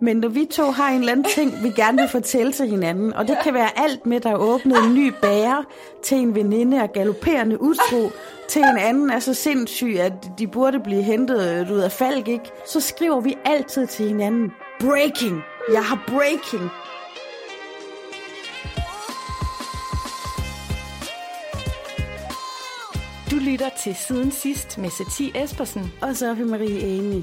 Men når vi to har en eller anden ting, vi gerne vil fortælle til hinanden, og det kan være alt med, der er åbnet en ny bære til en veninde og galopperende utro, til en anden er så sindssyg, at de burde blive hentet ud af falk, ikke? Så skriver vi altid til hinanden, breaking, jeg har breaking. Du lytter til Siden Sidst med Satie Espersen. Og er Marie Amy.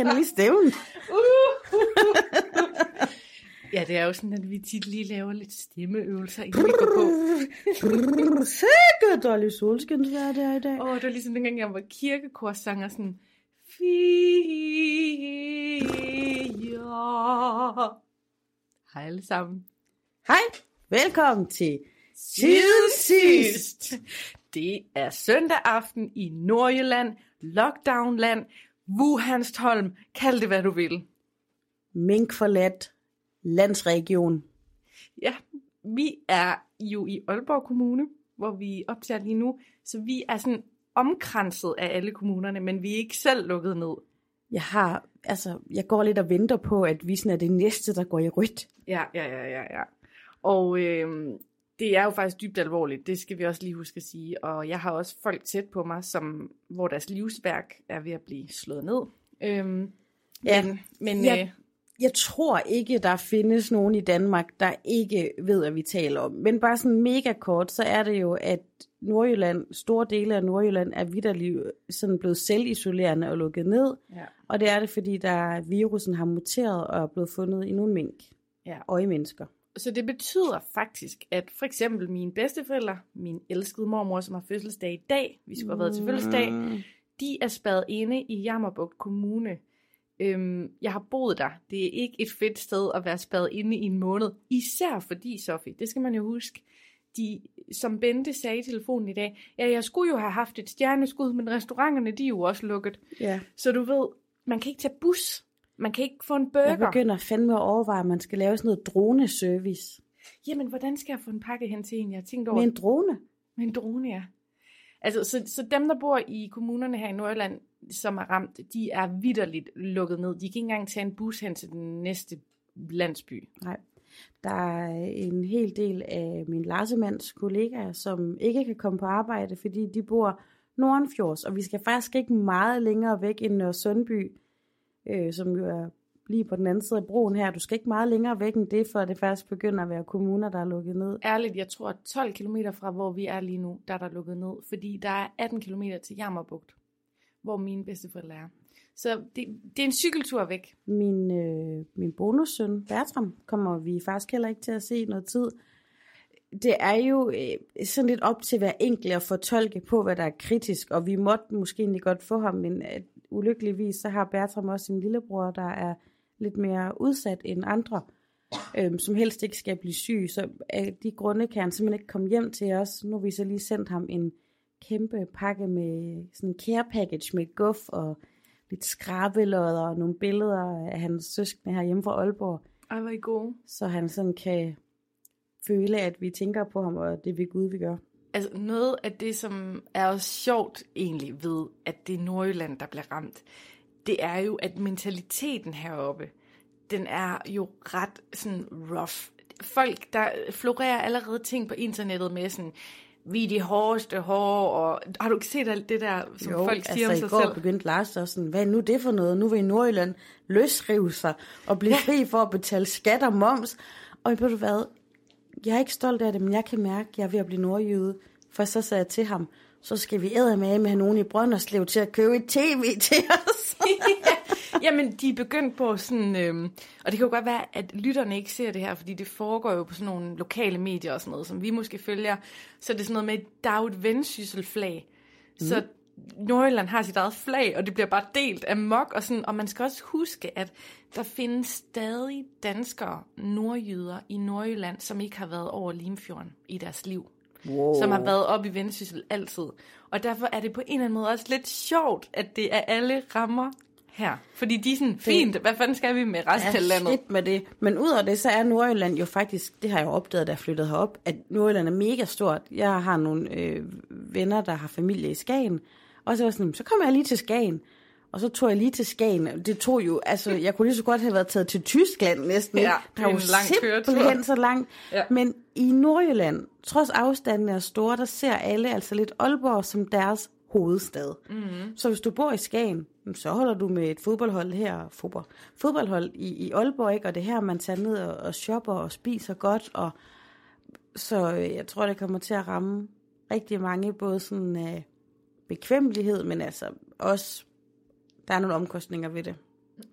Træner lige stemmen. Ja, det er jo sådan, at vi tit lige laver lidt stemmeøvelser, inden vi går på. Sikkert dårlig solskinsvær det er i dag. Åh, det var ligesom dengang, jeg var kirkekorsanger, sådan... Fire. Hej alle sammen. Hej, velkommen til Siden sidst. Det er søndag aften i Nordjylland, lockdownland, Wuhanstholm, kald det hvad du vil. Mink forladt landsregion. Ja, vi er jo i Aalborg Kommune, hvor vi optager lige nu, så vi er sådan omkranset af alle kommunerne, men vi er ikke selv lukket ned. Jeg har, altså, jeg går lidt og venter på, at vi sådan er det næste, der går i rødt. Ja, ja, ja, ja, ja. Og øh, det er jo faktisk dybt alvorligt, det skal vi også lige huske at sige. Og jeg har også folk tæt på mig, som, hvor deres livsværk er ved at blive slået ned. Øhm, Ja, men, men jeg- øh, Jeg tror ikke, der findes nogen i Danmark, der ikke ved, hvad vi taler om. Men bare sådan mega kort, så er det jo, at Nordjylland, store dele af Nordjylland, er vidderligt sådan blevet selvisolerende og lukket ned. ja, Og det er det, fordi der virusen har muteret og er blevet fundet i nogle mink ja. og i mennesker. Så det betyder faktisk, at for eksempel mine bedsteforældre, min elskede mormor, som har fødselsdag i dag, vi skulle have været til fødselsdag, Mm. de er spadet inde i Jammerbugt Kommune. Øhm, jeg har boet der. Det er ikke et fedt sted at være spadet inde i en måned. Især fordi, Sofie, det skal man jo huske, de, som Bente sagde i telefonen i dag, ja, jeg skulle jo have haft et stjerneskud, men restauranterne, de er jo også lukket. Ja. Så du ved, man kan ikke tage bus. Man kan ikke få en Jeg burger. begynder fandme at overveje, at man skal lave sådan noget droneservice. Jamen, hvordan skal jeg få en pakke hen til en? Jeg har tænkt over Med en drone. Med en drone, ja. Altså, så, så dem, der bor i kommunerne her i Nordjylland, som er ramt, de er vidderligt lukket ned. De kan ikke engang tage en bus hen til den næste landsby. Nej. Der er en hel del af min Larsemands kollegaer, som ikke kan komme på arbejde, fordi de bor Nordenfjords, og vi skal faktisk ikke meget længere væk end Sundby, øh, som jo er lige på den anden side af broen her. Du skal ikke meget længere væk end det, for det faktisk begynder at være kommuner, der er lukket ned. Ærligt, jeg tror, at 12 km fra, hvor vi er lige nu, der er der lukket ned. Fordi der er 18 km til Jammerbugt, hvor mine bedsteforældre er. Så det, det er en cykeltur væk. Min, øh, min bonussøn Bertram kommer vi faktisk heller ikke til at se noget tid. Det er jo øh, sådan lidt op til hver enkelt at fortolke på, hvad der er kritisk, og vi måtte måske egentlig godt få ham, men øh, ulykkeligvis så har Bertram også en lillebror, der er lidt mere udsat end andre, øh, som helst ikke skal blive syg. Så af de grunde kan han simpelthen ikke komme hjem til os. Nu har vi så lige sendt ham en kæmpe pakke med sådan en care package med guf og lidt skrabelodder og nogle billeder af hans søskende her hjemme fra Aalborg, Ej, hvor I gode. så han sådan kan føle, at vi tænker på ham, og det er vi Gud, vi gør. Altså noget af det, som er også sjovt egentlig ved, at det er Nordjylland, der bliver ramt, det er jo, at mentaliteten heroppe, den er jo ret sådan rough. Folk, der florerer allerede ting på internettet med sådan, vi er de hårdeste hår, og har du ikke set alt det der, som jo, folk siger altså om i sig går selv? begyndte Lars også sådan, hvad er nu det for noget? Nu vil i Nordjylland løsrive sig og blive fri for at betale skat og moms. Og ved du hvad, jeg er ikke stolt af det, men jeg kan mærke, at jeg er ved at blive nordjyde. For så sagde jeg til ham, så skal vi æde med med nogen i Brønderslev til at købe et tv til os. Jamen, de er begyndt på sådan, øhm, og det kan jo godt være, at lytterne ikke ser det her, fordi det foregår jo på sådan nogle lokale medier og sådan noget, som vi måske følger. Så det er sådan noget med, der er jo et vendsysselflag. Mm. Så Nordjylland har sit eget flag, og det bliver bare delt af mok, og, sådan, og man skal også huske, at der findes stadig danskere, nordjyder i Nordjylland, som ikke har været over Limfjorden i deres liv. Wow. Som har været op i Vendsyssel altid. Og derfor er det på en eller anden måde også lidt sjovt, at det er alle rammer her. Fordi de er sådan, fint, hvad fanden skal vi med resten af landet? Skidt med det. Men ud af det, så er Nordjylland jo faktisk, det har jeg jo opdaget, da jeg flyttede herop, at Nordjylland er mega stort. Jeg har nogle øh, venner, der har familie i Skagen, og så var sådan, så kommer jeg lige til Skagen. Og så tog jeg lige til Skagen. Det tog jo, altså, jeg kunne lige så godt have været taget til Tyskland næsten. Ja, der er jo lang simpelthen så langt. Ja. Men i Nordjylland, trods afstanden er store, der ser alle altså lidt Aalborg som deres hovedstad. Mm-hmm. Så hvis du bor i Skagen, så holder du med et fodboldhold her, fodbold, fodboldhold i, i Aalborg, ikke? og det her, man tager ned og, og shopper og spiser godt. Og, så øh, jeg tror, det kommer til at ramme rigtig mange, både sådan uh, bekvemmelighed, men altså også, der er nogle omkostninger ved det.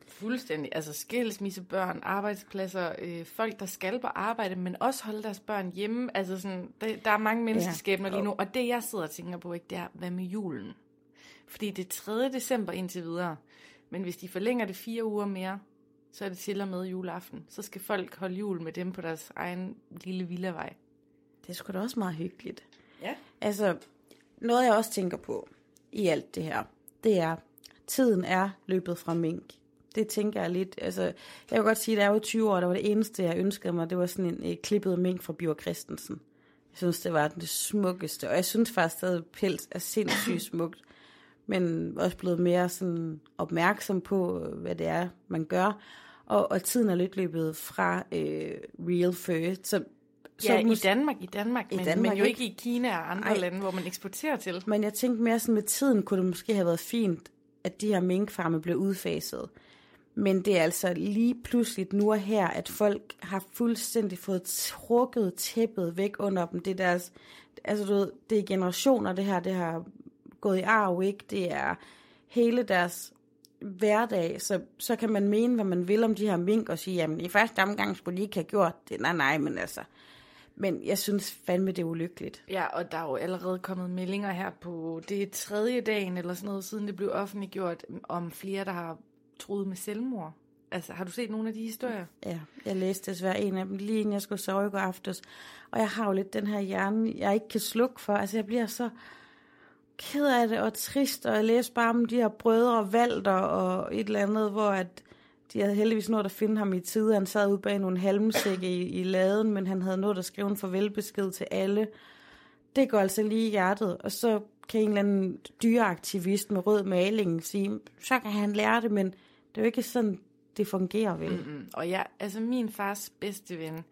Fuldstændig. Altså skilsmissebørn, arbejdspladser, øh, folk, der skal på arbejde, men også holde deres børn hjemme. Altså sådan, der, der er mange menneskeskæbner ja. lige nu. Og det, jeg sidder og tænker på, ikke, det er, hvad med julen? Fordi det er 3. december indtil videre. Men hvis de forlænger det fire uger mere, så er det til og med juleaften. Så skal folk holde jul med dem på deres egen lille villavej. Det er sgu da også meget hyggeligt. Ja. Altså, noget jeg også tænker på i alt det her, det er, tiden er løbet fra mink det tænker jeg lidt. Altså, jeg kan godt sige, at jeg var 20 år, der var det eneste, jeg ønskede mig, det var sådan en et klippet mink fra Bjørn Christensen. Jeg synes, det var det smukkeste, og jeg synes faktisk, at pels er sindssygt smukt, men også blevet mere sådan opmærksom på, hvad det er, man gør. Og, og tiden er lidt løbet fra øh, real fur, så så ja, mus- i Danmark, i Danmark, i men, Danmark, men jo ikke i Kina og andre Ej. lande, hvor man eksporterer til. Men jeg tænkte mere sådan, med tiden kunne det måske have været fint, at de her minkfarme blev udfaset. Men det er altså lige pludselig nu og her, at folk har fuldstændig fået trukket tæppet væk under dem. Det er deres, altså du ved, det er generationer, det her, det har gået i arv, ikke? Det er hele deres hverdag, så, så kan man mene, hvad man vil om de her mink, og sige, jamen i første omgang skulle de ikke have gjort det. Nej, nej, men altså, men jeg synes fandme, det er ulykkeligt. Ja, og der er jo allerede kommet meldinger her på, det er tredje dagen eller sådan noget, siden det blev offentliggjort, om flere, der har troet med selvmord. Altså, har du set nogle af de historier? Ja, jeg læste desværre en af dem, lige inden jeg skulle sove i går aftes. Og jeg har jo lidt den her hjerne, jeg ikke kan slukke for. Altså, jeg bliver så ked af det og trist, og jeg læste bare om de her brødre Valter og et eller andet, hvor at de havde heldigvis nået at finde ham i tide. Han sad ude bag nogle halmsække i, i laden, men han havde nået at skrive en farvelbesked til alle. Det går altså lige i hjertet. Og så kan en eller anden dyreaktivist med rød maling sige, så kan han lære det, men det er jo ikke sådan, det fungerer vel. Mm-hmm. Og ja, altså min fars bedste ven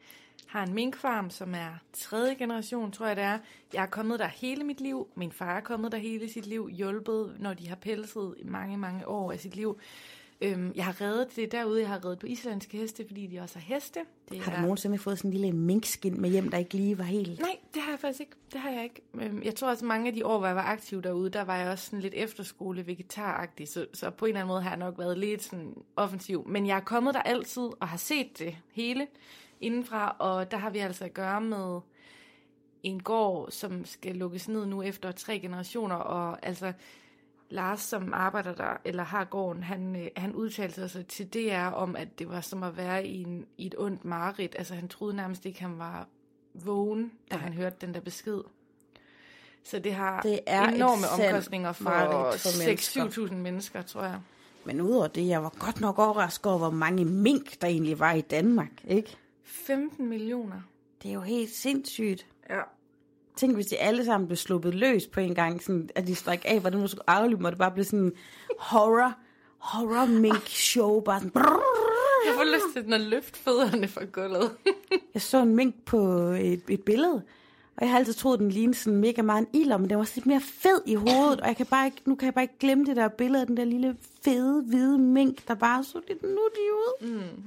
har en minkfarm, som er tredje generation, tror jeg det er. Jeg er kommet der hele mit liv. Min far er kommet der hele sit liv, hjulpet, når de har pelset mange, mange år af sit liv. Øhm, jeg har reddet det derude, jeg har reddet på islandske heste, fordi de også har heste. Det har du er... nogensinde fået sådan en lille minkskin med hjem, der ikke lige var helt... Nej, det har jeg faktisk ikke. Det har jeg ikke. Øhm, jeg tror også, mange af de år, hvor jeg var aktiv derude, der var jeg også sådan lidt efterskole vegetaragtig, så, så på en eller anden måde har jeg nok været lidt sådan offensiv. Men jeg er kommet der altid og har set det hele indenfra, og der har vi altså at gøre med en gård, som skal lukkes ned nu efter tre generationer, og altså Lars, som arbejder der, eller har gården, han, øh, han udtalte sig til DR om, at det var som at være i, en, i et ondt mareridt. Altså han troede nærmest ikke, han var vågen, da han hørte den der besked. Så det har det er enorme omkostninger for, for 6-7.000 mennesker, tror jeg. Men udover det, jeg var godt nok overrasket over, hvor mange mink, der egentlig var i Danmark, ikke? 15 millioner. Det er jo helt sindssygt. Ja. Tænk, hvis de alle sammen blev sluppet løs på en gang, sådan, at de stræk af, hvordan du skulle aflive, og det bare blev sådan horror, horror mink show, bare sådan... Jeg får lyst til at løfte fødderne fra gulvet. jeg så en mink på et, et billede, og jeg har altid troet, den lignede sådan mega meget en ilder, men den var lidt mere fed i hovedet, og jeg kan bare ikke, nu kan jeg bare ikke glemme det der billede af den der lille fede, hvide mink, der bare så lidt nuttig ud. Mm.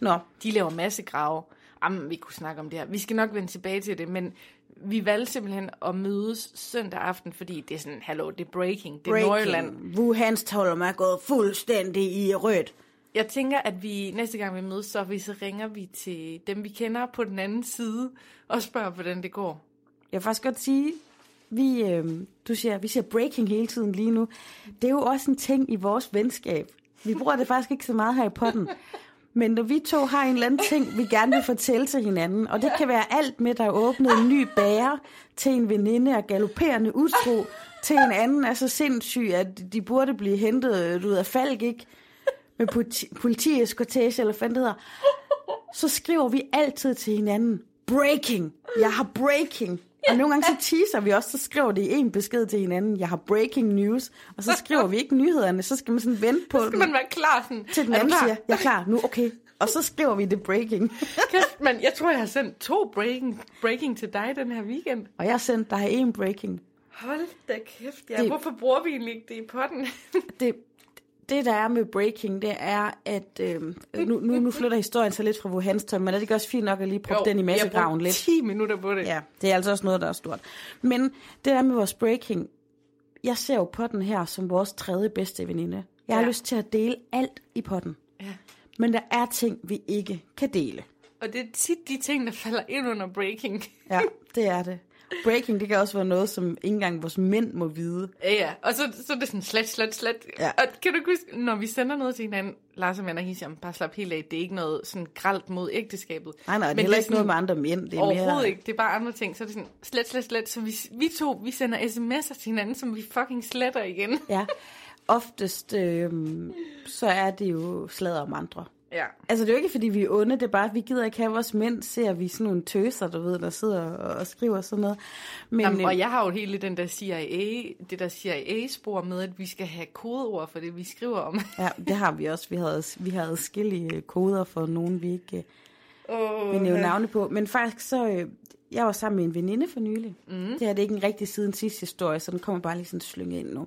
Nå. De laver masse grave. Jamen, vi kunne snakke om det her. Vi skal nok vende tilbage til det, men vi valgte simpelthen at mødes søndag aften, fordi det er sådan, hallo, det er breaking, det er Breaking. Nordjylland. Wuhans Tolm er gået fuldstændig i rødt. Jeg tænker, at vi næste gang vi mødes, så, vi, så ringer vi til dem, vi kender på den anden side, og spørger, hvordan det går. Jeg vil faktisk godt sige, vi, øh, du siger, vi siger breaking hele tiden lige nu. Det er jo også en ting i vores venskab. Vi bruger det faktisk ikke så meget her i potten. Men når vi to har en eller anden ting, vi gerne vil fortælle til hinanden, og det kan være alt med, der er åbnet en ny bager til en veninde og galopperende utro, til en anden er så sindssyg, at de burde blive hentet ud af Falk, ikke? Med politi- politieskortage, eller hvad det hedder. Så skriver vi altid til hinanden, breaking, jeg har breaking. Og nogle gange så teaser vi også, så skriver det i en besked til hinanden, jeg har breaking news, og så skriver vi ikke nyhederne, så skal man sådan vente på Så skal den, man være klar sådan. til den "Er du anden klar?" siger, jeg er klar nu, okay. Og så skriver vi det breaking. Kæft, men jeg tror, jeg har sendt to breaking, breaking til dig den her weekend. Og jeg har sendt dig en breaking. Hold da kæft, ja. Det- Hvorfor bruger vi egentlig ikke det i potten? Det, det der er med breaking, det er, at øh, nu, nu, nu flytter historien sig lidt fra Wuhanstøj, men er det ikke også fint nok at lige proppe den i massegraven lidt? 10 minutter på det. Ja, det er altså også noget, der er stort. Men det der med vores breaking, jeg ser jo potten her som vores tredje bedste veninde. Jeg har Ja. lyst til at dele alt i potten. ja. Men der er ting, vi ikke kan dele. Og det er tit de ting, der falder ind under breaking. Ja, det er det. Breaking, det kan også være noget, som ikke engang vores mænd må vide. Ja, ja. Og så, så er det sådan slet, slet, slet. Ja. Og kan du huske, når vi sender noget til hinanden, Lars og Anna Hisham, bare slap helt af, det er ikke noget sådan gralt mod ægteskabet. Nej, nej, det er heller ikke noget med andre mænd. Det er Overhovedet mere... ikke, det er bare andre ting. Så er det sådan, slet, slet, slet. Så vi, vi to, vi sender sms'er til hinanden, som vi fucking sletter igen. Ja, oftest øh, så er det jo sladder om andre. Ja. Altså, det er jo ikke, fordi vi er onde, det er bare, at vi gider ikke have vores mænd, ser vi sådan nogle tøser, du ved, der sidder og, og skriver sådan noget. Men, Jamen, øh, og jeg har jo hele den der CIA, det der CIA-spor med, at vi skal have kodeord for det, vi skriver om. Ja, det har vi også. Vi havde, vi havde adskillige koder for nogen, vi ikke Oh, uh, vil nævne navne på. Men faktisk så, øh, jeg var sammen med en veninde for nylig. Mm. Det her det er ikke en rigtig siden sidste historie, så den kommer bare lige sådan slynget ind nu.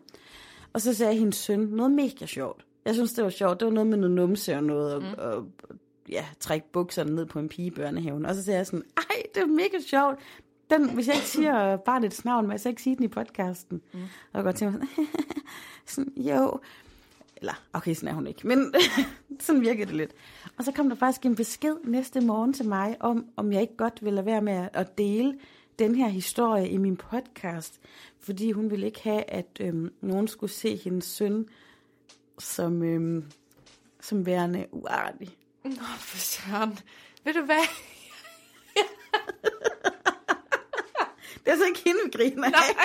Og så sagde hendes søn noget mega sjovt. Jeg synes, det var sjovt. Det var noget med noget numse og noget, og, mm. og ja, trække bukserne ned på en pige i børnehaven. Og så sagde jeg sådan, ej, det er mega sjovt. Den, hvis jeg ikke siger barnets navn, må jeg så ikke sige den i podcasten. Mm. Og går til mig sådan, sådan, jo. Eller, okay, sådan er hun ikke. Men sådan virker det lidt. Og så kom der faktisk en besked næste morgen til mig, om, om jeg ikke godt ville lade være med at- at dele den her historie i min podcast. Fordi hun ville ikke have, at øhm, nogen skulle se hendes søn som, øhm, som værende uartig. Nå, for søren. Ved du hvad? Det er så ikke hende, vi griner af.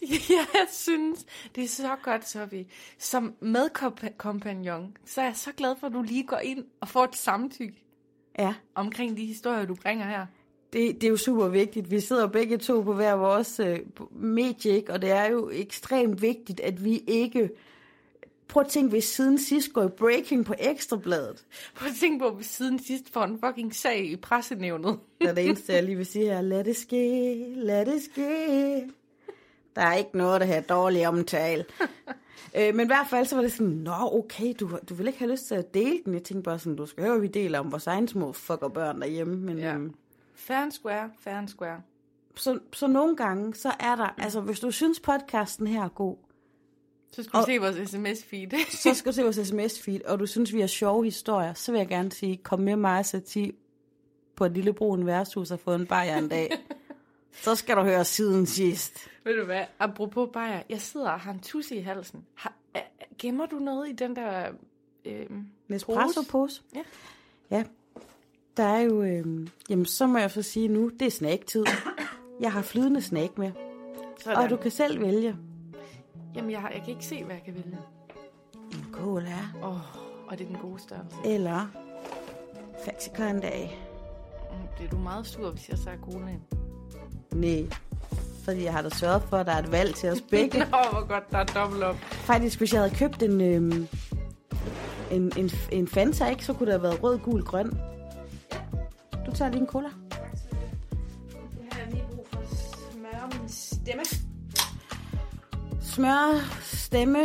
jeg synes, det er så godt, så vi som medkompagnon, så er jeg så glad for, at du lige går ind og får et samtykke Ja, omkring de historier, du bringer her. det, det er jo super vigtigt. Vi sidder begge to på hver vores øh, medie, ikke? og det er jo ekstremt vigtigt, at vi ikke... Prøv at tænke, hvis siden sidst går i breaking på Ekstrabladet. Prøv at tænke på, vi siden sidst får en fucking sag i pressenævnet. Det er det eneste, jeg lige vil sige her. Lad det ske, lad det ske. Der er ikke noget, der her dårlig omtale. øh, men i hvert fald så var det sådan, nå okay, du, du vil ikke have lyst til at dele den. Jeg tænkte bare sådan, du skal høre, vi deler om vores egen små fucker børn derhjemme. Men, ja. øhm, Fair and square, fair and square. så, så nogle gange, så er der, altså hvis du synes podcasten her er god, Så skal du se vores sms-feed. så skal du se vores sms-feed, og du synes, vi har sjove historier, så vil jeg gerne sige, kom med mig og Sati på et lille brun værtshus og få en bajer en dag. så skal du høre siden sidst. Ved du hvad, apropos bajer, jeg sidder og har en tusse i halsen. Har, er, gemmer du noget i den der... Øh, Nespresso-pose? Ja. Ja. Der er jo, øh, jamen så må jeg så sige nu, det er snacktid. Jeg har flydende snack med, Sådan. og du kan selv vælge. Jamen, jeg, har, jeg kan ikke se, hvad jeg kan vælge. En cola, Åh, oh, og det er den gode størrelse. eller Faxi dag. Mm, Det er du meget sur, hvis jeg sagde colaen. Nej, fordi jeg har da sørget for, at der er et valg til os begge. Nå, hvor godt, der er dobbelt op. Faktisk, hvis jeg havde købt en, øhm, en, en, en Fanta, ikke, så kunne det have været rød, gul, grøn. Du tager lige en cola. Jeg har lige brug for at smøre min stemme. Smør, stemme.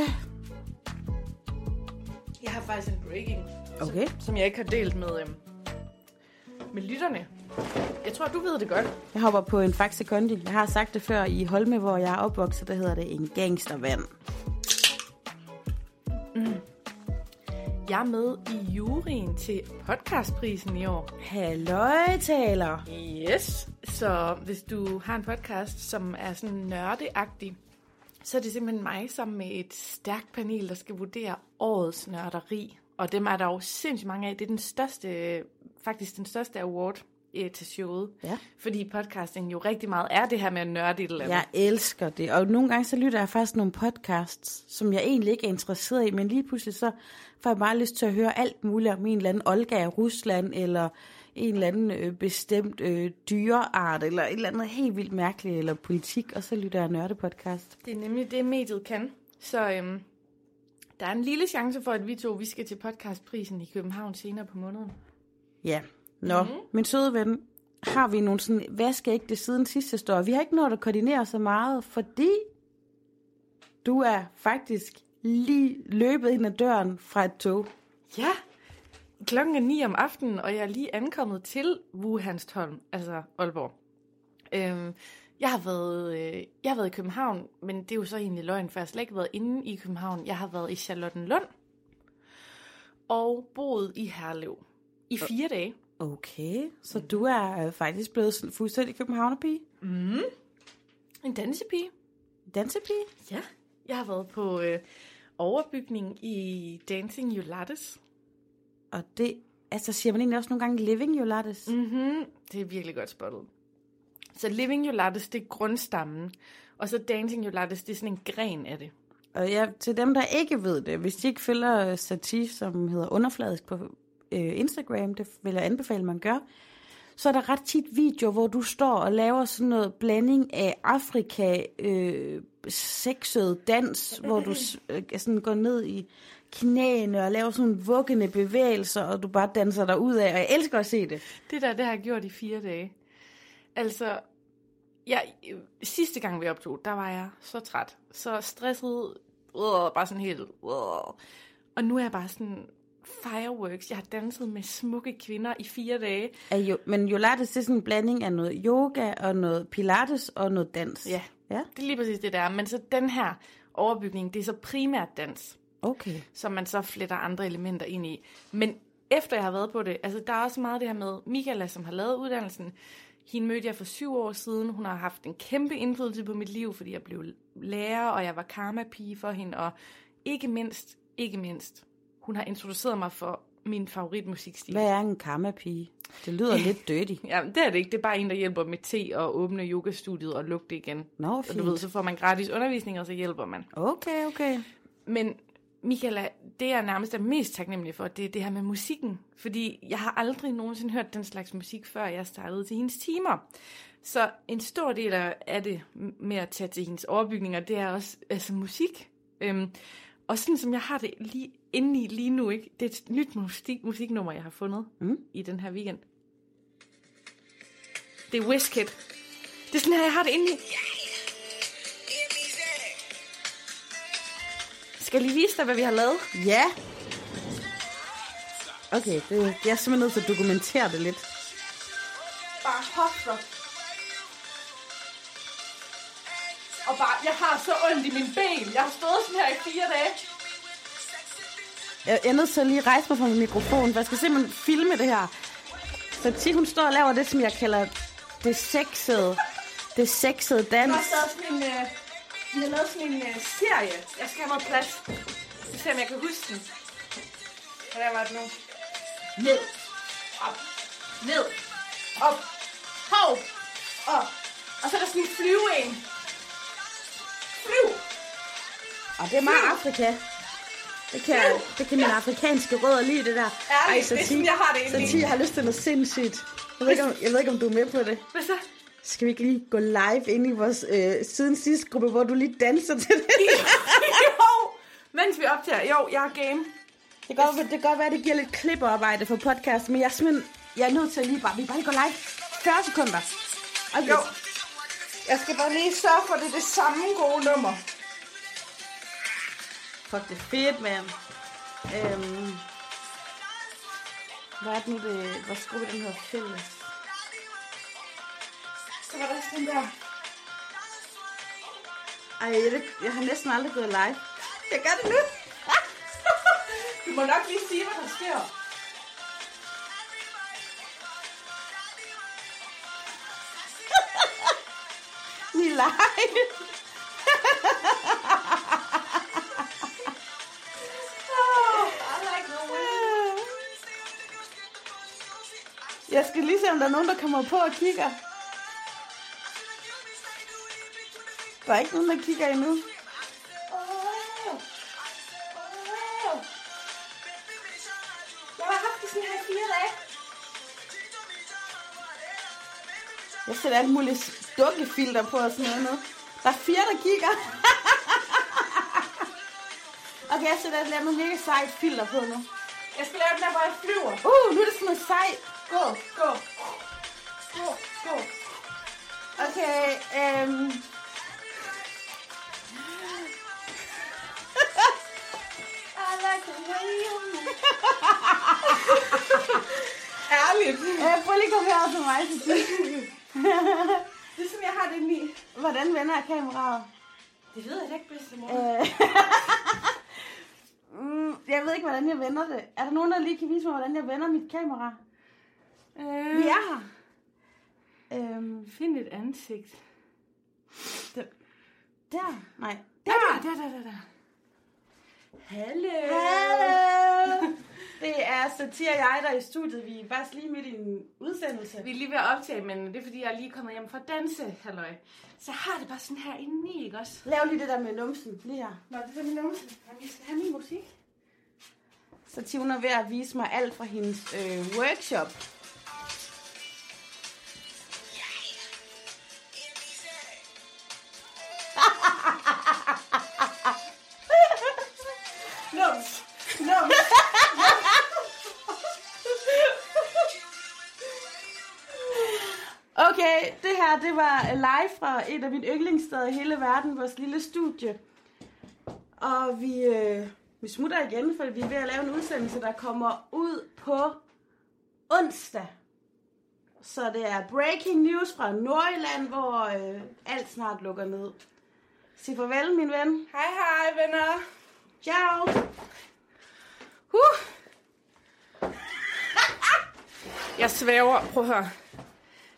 Jeg har faktisk en breaking, Okay. som jeg ikke har delt med, øhm, med lytterne. Jeg tror, du ved det godt. Jeg hopper på en Faxe Kondi. Jeg har sagt det før i Holme, hvor jeg er opvokset, der hedder det en gangstervand. Jeg er med i juryen til podcastprisen i år. Halløj, taler. Yes. Så hvis du har en podcast, som er sådan nørdeagtig, så er det simpelthen mig sammen med et stærkt panel, der skal vurdere årets nørderi. Og dem er der jo sindssygt mange af. Det er den største, faktisk den største award øh, til showet. Ja. Fordi podcasting jo rigtig meget er det her med at nørde et eller andet. Jeg elsker det. Og nogle gange så lytter jeg faktisk nogle podcasts, som jeg egentlig ikke er interesseret i, men lige pludselig så får jeg bare lyst til at høre alt muligt om en eller anden Olga af Rusland, eller en eller anden øh, bestemt øh, dyreart, eller et eller andet helt vildt mærkeligt, eller politik, og så lytter jeg nørdepodcast. Det er nemlig det, mediet kan. Så øhm, der er en lille chance for, at vi to vi skal til podcastprisen i København senere på måneden. Ja. Nå, mm-hmm. min søde ven, har vi nogle sådan vaskeægte siden sidste historie. Vi har ikke nået at koordinere så meget, fordi du er faktisk lige løbet ind ad døren fra et tog. Ja, klokken er 9 om aftenen, og jeg er lige ankommet til Wuhanstholm, altså Aalborg. Øhm, jeg har, været, øh, jeg har været i København, men det er jo så egentlig løgn, for jeg har slet ikke været inde i København. Jeg har været i Charlottenlund og boet i Herlev i fire dage. Okay, så du er øh, faktisk blevet fuldstændig københavnerpige? En dansepige. Dansepige? Ja. Jeg har været på øh, overbygning i Dancing Ulattes. Og det, altså siger man egentlig også nogle gange living Jolates? Mm. Mm-hmm. Det er virkelig godt spottet. Så Living Ulattes, det er grundstammen. Og så Dancing Ulattes, det er sådan en gren af det. Og ja, til dem, der ikke ved det, hvis de ikke følger Sati, som hedder Underfladisk på øh, Instagram, det vil jeg anbefale, man gør, så er der ret tit videoer, hvor du står og laver sådan noget blanding af Afrika, øh, sexet dans, hvor du øh, sådan går ned i knæene og laver sådan vuggende bevægelser, og du bare danser dig ud af, og jeg elsker at se det. Det der, det har jeg gjort i fire dage. Altså, jeg, sidste gang vi optog, der var jeg så træt, så stresset, øh, bare sådan helt, øh. og nu er jeg bare sådan fireworks. Jeg har danset med smukke kvinder i fire dage. Er jo, men Jolates, det er sådan en blanding af noget yoga og noget pilates og noget dans. Ja, Ja, det er lige præcis det der. er. Men så den her overbygning, det er så primært dans. Okay. som man så fletter andre elementer ind i. Men efter jeg har været på det, altså der er også meget det her med Michaela, som har lavet uddannelsen. Hende mødte jeg for syv år siden. Hun har haft en kæmpe indflydelse på mit liv, fordi jeg blev lærer, og jeg var karma-pige for hende. Og ikke mindst, ikke mindst, hun har introduceret mig for min favoritmusikstil. Hvad er en karma-pige? Det lyder lidt dirty. Ja, det er det ikke. Det er bare en, der hjælper med te og åbne yogastudiet og lukke det igen. Nå, Og fint. du ved, så får man gratis undervisning, og så hjælper man. Okay, okay. Men Michaela, det jeg nærmest er mest taknemmelig for, det er det her med musikken. Fordi jeg har aldrig nogensinde hørt den slags musik, før jeg startede til hendes timer. Så en stor del af det med at tage til hendes overbygninger, det er også altså musik. Øhm, og sådan som jeg har det lige inde i lige nu, ikke? det er et nyt musik, musiknummer, jeg har fundet mm. i den her weekend. Det er Wizkid. Det er sådan her, jeg har det inde i. Skal jeg lige vise dig, hvad vi har lavet? Ja. Okay, det, jeg er simpelthen nødt til at dokumentere det lidt. bare hofter. Og bare, jeg har så ondt i mine ben. Jeg har stået sådan her i fire dage. Jeg er nødt til at lige rejse mig fra min mikrofon, for jeg skal simpelthen filme det her. Så tit hun står og laver det, som jeg kalder det sexede, det sexede Jeg dans. har lavet sådan en, øh, vi har lavet sådan en øh, serie. Jeg skal have noget plads. Vi ser, om jeg kan huske den. Hvordan var det nu? Ned. Op. Ned. Op. Hov. Op. Og så er der sådan en flyve en. Flyv. Og det er meget Afrika. Det kan, det kan mine afrikanske rødder lide, det der. Ærligt, det er sådan, jeg har det egentlig. Sati, jeg har lyst til noget sindssygt. Jeg ved, ikke, om, jeg ved ikke, om du er med på det. Hvad så? Skal vi ikke lige gå live ind i vores øh, siden sidste gruppe, hvor du lige danser til det? jo, mens vi optager. Jo, jeg er game. Det kan godt, det kan godt være, at det giver lidt klipperarbejde for podcast, men jeg er jeg er nødt til at lige bare, vi bare lige gå live. 40 sekunder. Okay. Jo. Jeg skal bare lige sørge for, at det er det samme gode nummer. Fuck, det er fedt, mand. Øhm, hvad er det nu, det, vores gruppe, den hedder Fælles? Var der sådan der. Ej, jeg, jeg har næsten aldrig gået live. Jeg gør det nu. Du må nok lige sige, hvad der sker. Vi er live. Jeg skal lige se, om der er nogen, der kommer på og kigger. Der er ikke nogen, der kigger endnu. Jeg har haft det sådan her fire dage. Jeg sætter alt muligt dukkefilter på og sådan noget nu. Der er fire, der kigger. okay, jeg sætter et eller mega sejt filter på nu. Jeg skal lave den der, hvor jeg flyver. Uh, nu er det sådan noget sejt. Gå, gå. Gå, gå. Okay, øhm... Ærligt. Øh, prøv lige at komme herover til mig, er sådan, jeg har det i. Hvordan vender jeg kameraet? Det ved jeg da ikke, bedstemor. Øh, mm, jeg ved ikke, hvordan jeg vender det. Er der nogen, der lige kan vise mig, hvordan jeg vender mit kamera? Øh, Vi er her. Øhm, Find et ansigt. der. Der? Nej. Der, der, der, der, der. Hallo. Hallo! Det er Satir og jeg, der er i studiet. Vi er faktisk lige midt i en udsendelse. Vi er lige ved at optage, men det er fordi, jeg er lige kommet hjem fra danse, halløj. Så har det bare sådan her inde i, ikke også? Lav lige det der med numsen, lige her. Nå, det er min numse. Jamen, jeg skal have min musik. Satir, hun er ved at vise mig alt fra hendes øh, workshop. Live fra et af mine yndlingssteder i hele verden, vores lille studie. Og vi, øh, vi smutter igen, for vi er ved at lave en udsendelse, der kommer ud på onsdag. Så det er breaking news fra Nordjylland, hvor øh, alt snart lukker ned. Sig farvel, min ven. Hej, hej, venner. Ciao. Uh. Jeg svæver. Prøv at høre.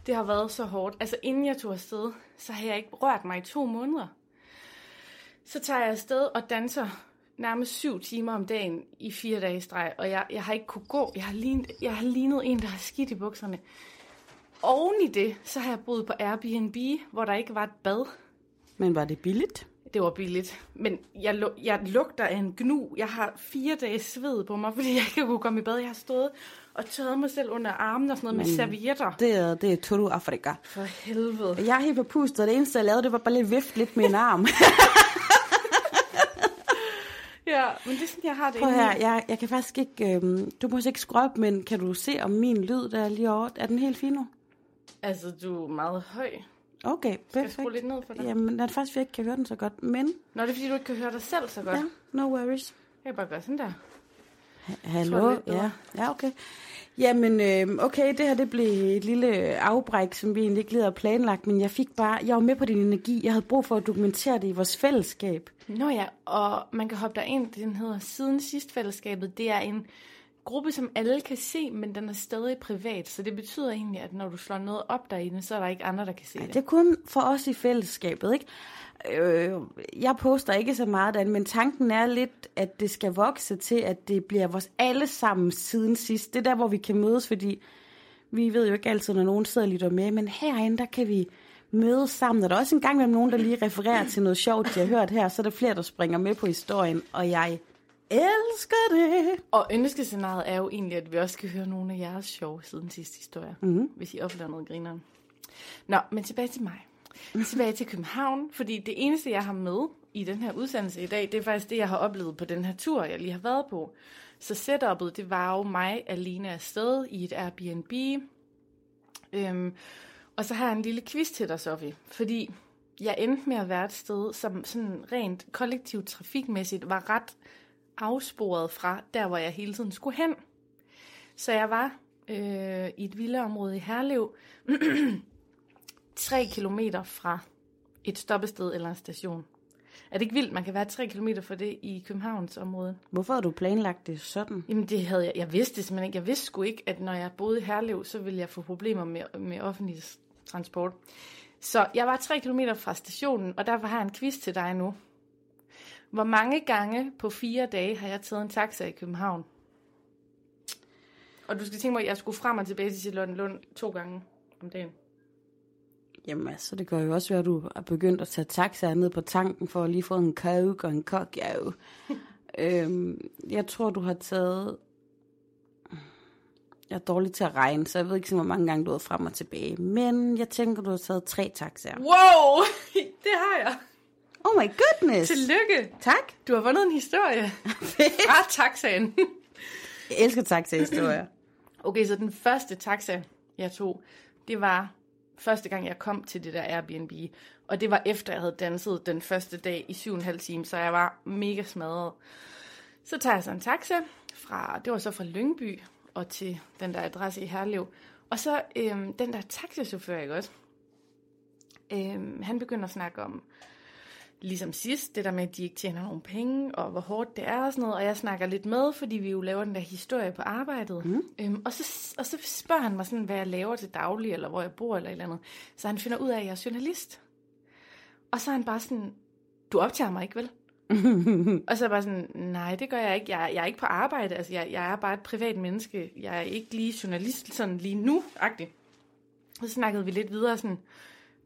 Det har været så hårdt. Altså, inden jeg tog afsted, så har jeg ikke rørt mig i to måneder. Så tager jeg afsted og danser nærmest syv timer om dagen i fire dage i streg, og jeg, jeg har ikke kunne gå. Jeg har, lignet, jeg har lignet en, der har skidt i bukserne. Oven i det, så har jeg boet på Airbnb, hvor der ikke var et bad. Men var det billigt? Det var billigt. Men jeg, jeg lugter af en gnu. Jeg har fire dages sved på mig, fordi jeg ikke kunne komme i bad. Jeg har stået og tørret mig selv under armen og sådan noget med servietter. Det er, det er Toto Afrika. For helvede. Jeg er helt på pustet, det eneste, jeg lavede, det var bare lidt vift lidt med en arm. Ja, men det er sådan, jeg har det Prøv her, jeg, jeg kan faktisk ikke... Øhm, du må ikke skrue op, men kan du se om min lyd, der er lige over? Er den helt fin nu? Altså, du er meget høj. Okay, Skal jeg skrue perfekt. lidt ned for dig? Jamen, det er faktisk, vi ikke kan høre den så godt. Men, Nå, det er fordi, du ikke kan høre dig selv så godt. ja, no worries. Jeg kan bare gøre sådan der. Hallo? Jeg. Ja, ja, okay. Jamen, øhm, okay, det her det blev et lille afbræk, som vi egentlig ikke lige havde planlagt, men jeg fik bare, jeg var med på din energi. Jeg havde brug for at dokumentere det i vores fællesskab. Nå ja, og man kan hoppe derind. Den hedder Siden Sidst Fællesskabet. Det er en gruppe, som alle kan se, men den er stadig privat. Så det betyder egentlig, at når du slår noget op derinde, så er der ikke andre, der kan se Ej, det. det er kun for os i fællesskabet, ikke? Øh, jeg poster ikke så meget det, men tanken er lidt, at det skal vokse til, at det bliver vores allesammen siden sidst. Det er der, hvor vi kan mødes, fordi vi ved jo ikke altid, når nogen sidder og lytter med, men herinde, der kan vi mødes sammen. Og der er også en gang med nogen, der lige refererer til noget sjovt, de har hørt her, så er der flere, der springer med på historien, og jeg elsker det. Og ønskescenariet er jo egentlig, at vi også skal høre nogle af jeres sjove siden sidste historier, mm-hmm. hvis I oplever noget grineren. Nå, men tilbage til mig. Tilbage til København, fordi det eneste, jeg har med i den her udsendelse i dag, det er faktisk det, jeg har oplevet på den her tur, jeg lige har været på. Så setupet, det var jo mig alene afsted i et Airbnb. Øhm, og så har jeg en lille quiz til dig, Sofie, fordi jeg endte med at være et sted, som sådan rent kollektivt trafikmæssigt var ret afsporet fra der, hvor jeg hele tiden skulle hen. Så jeg var øh, i et villaområde i Herlev 3 kilometer fra et stoppested eller en station. Er det ikke vildt, man kan være 3 kilometer fra det i Københavns område? Hvorfor har du planlagt det sådan? Jamen det havde jeg, jeg vidste det simpelthen ikke. Jeg vidste sgu ikke, at når jeg boede i Herlev, så ville jeg få problemer med, med offentlig transport. Så jeg var 3 kilometer fra stationen, og derfor har jeg en quiz til dig nu. Hvor mange gange på fire dage har jeg taget en taxa i København? Og du skal tænke mig, at jeg skulle frem og tilbage til Charlottenlund to gange om dagen. Jamen altså, det gør jo også være, at du er begyndt at tage taxaer ned på tanken for at lige få en coke og en kokjave. øhm, jeg tror, du har taget... Jeg er dårlig til at regne, så jeg ved ikke, hvor mange gange du har frem og tilbage. Men jeg tænker, du har taget tre taxaer. Wow, det har jeg. Oh my goodness! Tillykke. Tak. Du har vundet en historie fra taxaen. Jeg elsker taxahistorier. Okay, så den første taxa, jeg tog, det var første gang, jeg kom til det der Airbnb. Og det var efter, jeg havde danset den første dag i syv og en halv time, så jeg var mega smadret. Så tager jeg så en taxa fra, det var så fra Lyngby og til den der adresse i Herlev. Og så øhm, den der taxichauffør, ikke også? Øhm, han begynder at snakke om, ligesom sidst, det der med, at de ikke tjener nogen penge, og hvor hårdt det er og sådan noget, og jeg snakker lidt med, fordi vi jo laver den der historie på arbejdet. Mm. Øhm, og, så, og så spørger han mig sådan, hvad jeg laver til daglig, eller hvor jeg bor, eller et eller andet. Så han finder ud af, at jeg er journalist. Og så er han bare sådan, du optager mig ikke, vel? og så er jeg bare sådan, nej, det gør jeg ikke. Jeg, jeg er ikke på arbejde, altså jeg, jeg er bare et privat menneske. Jeg er ikke lige journalist sådan lige nu-agtig. Så snakkede vi lidt videre sådan,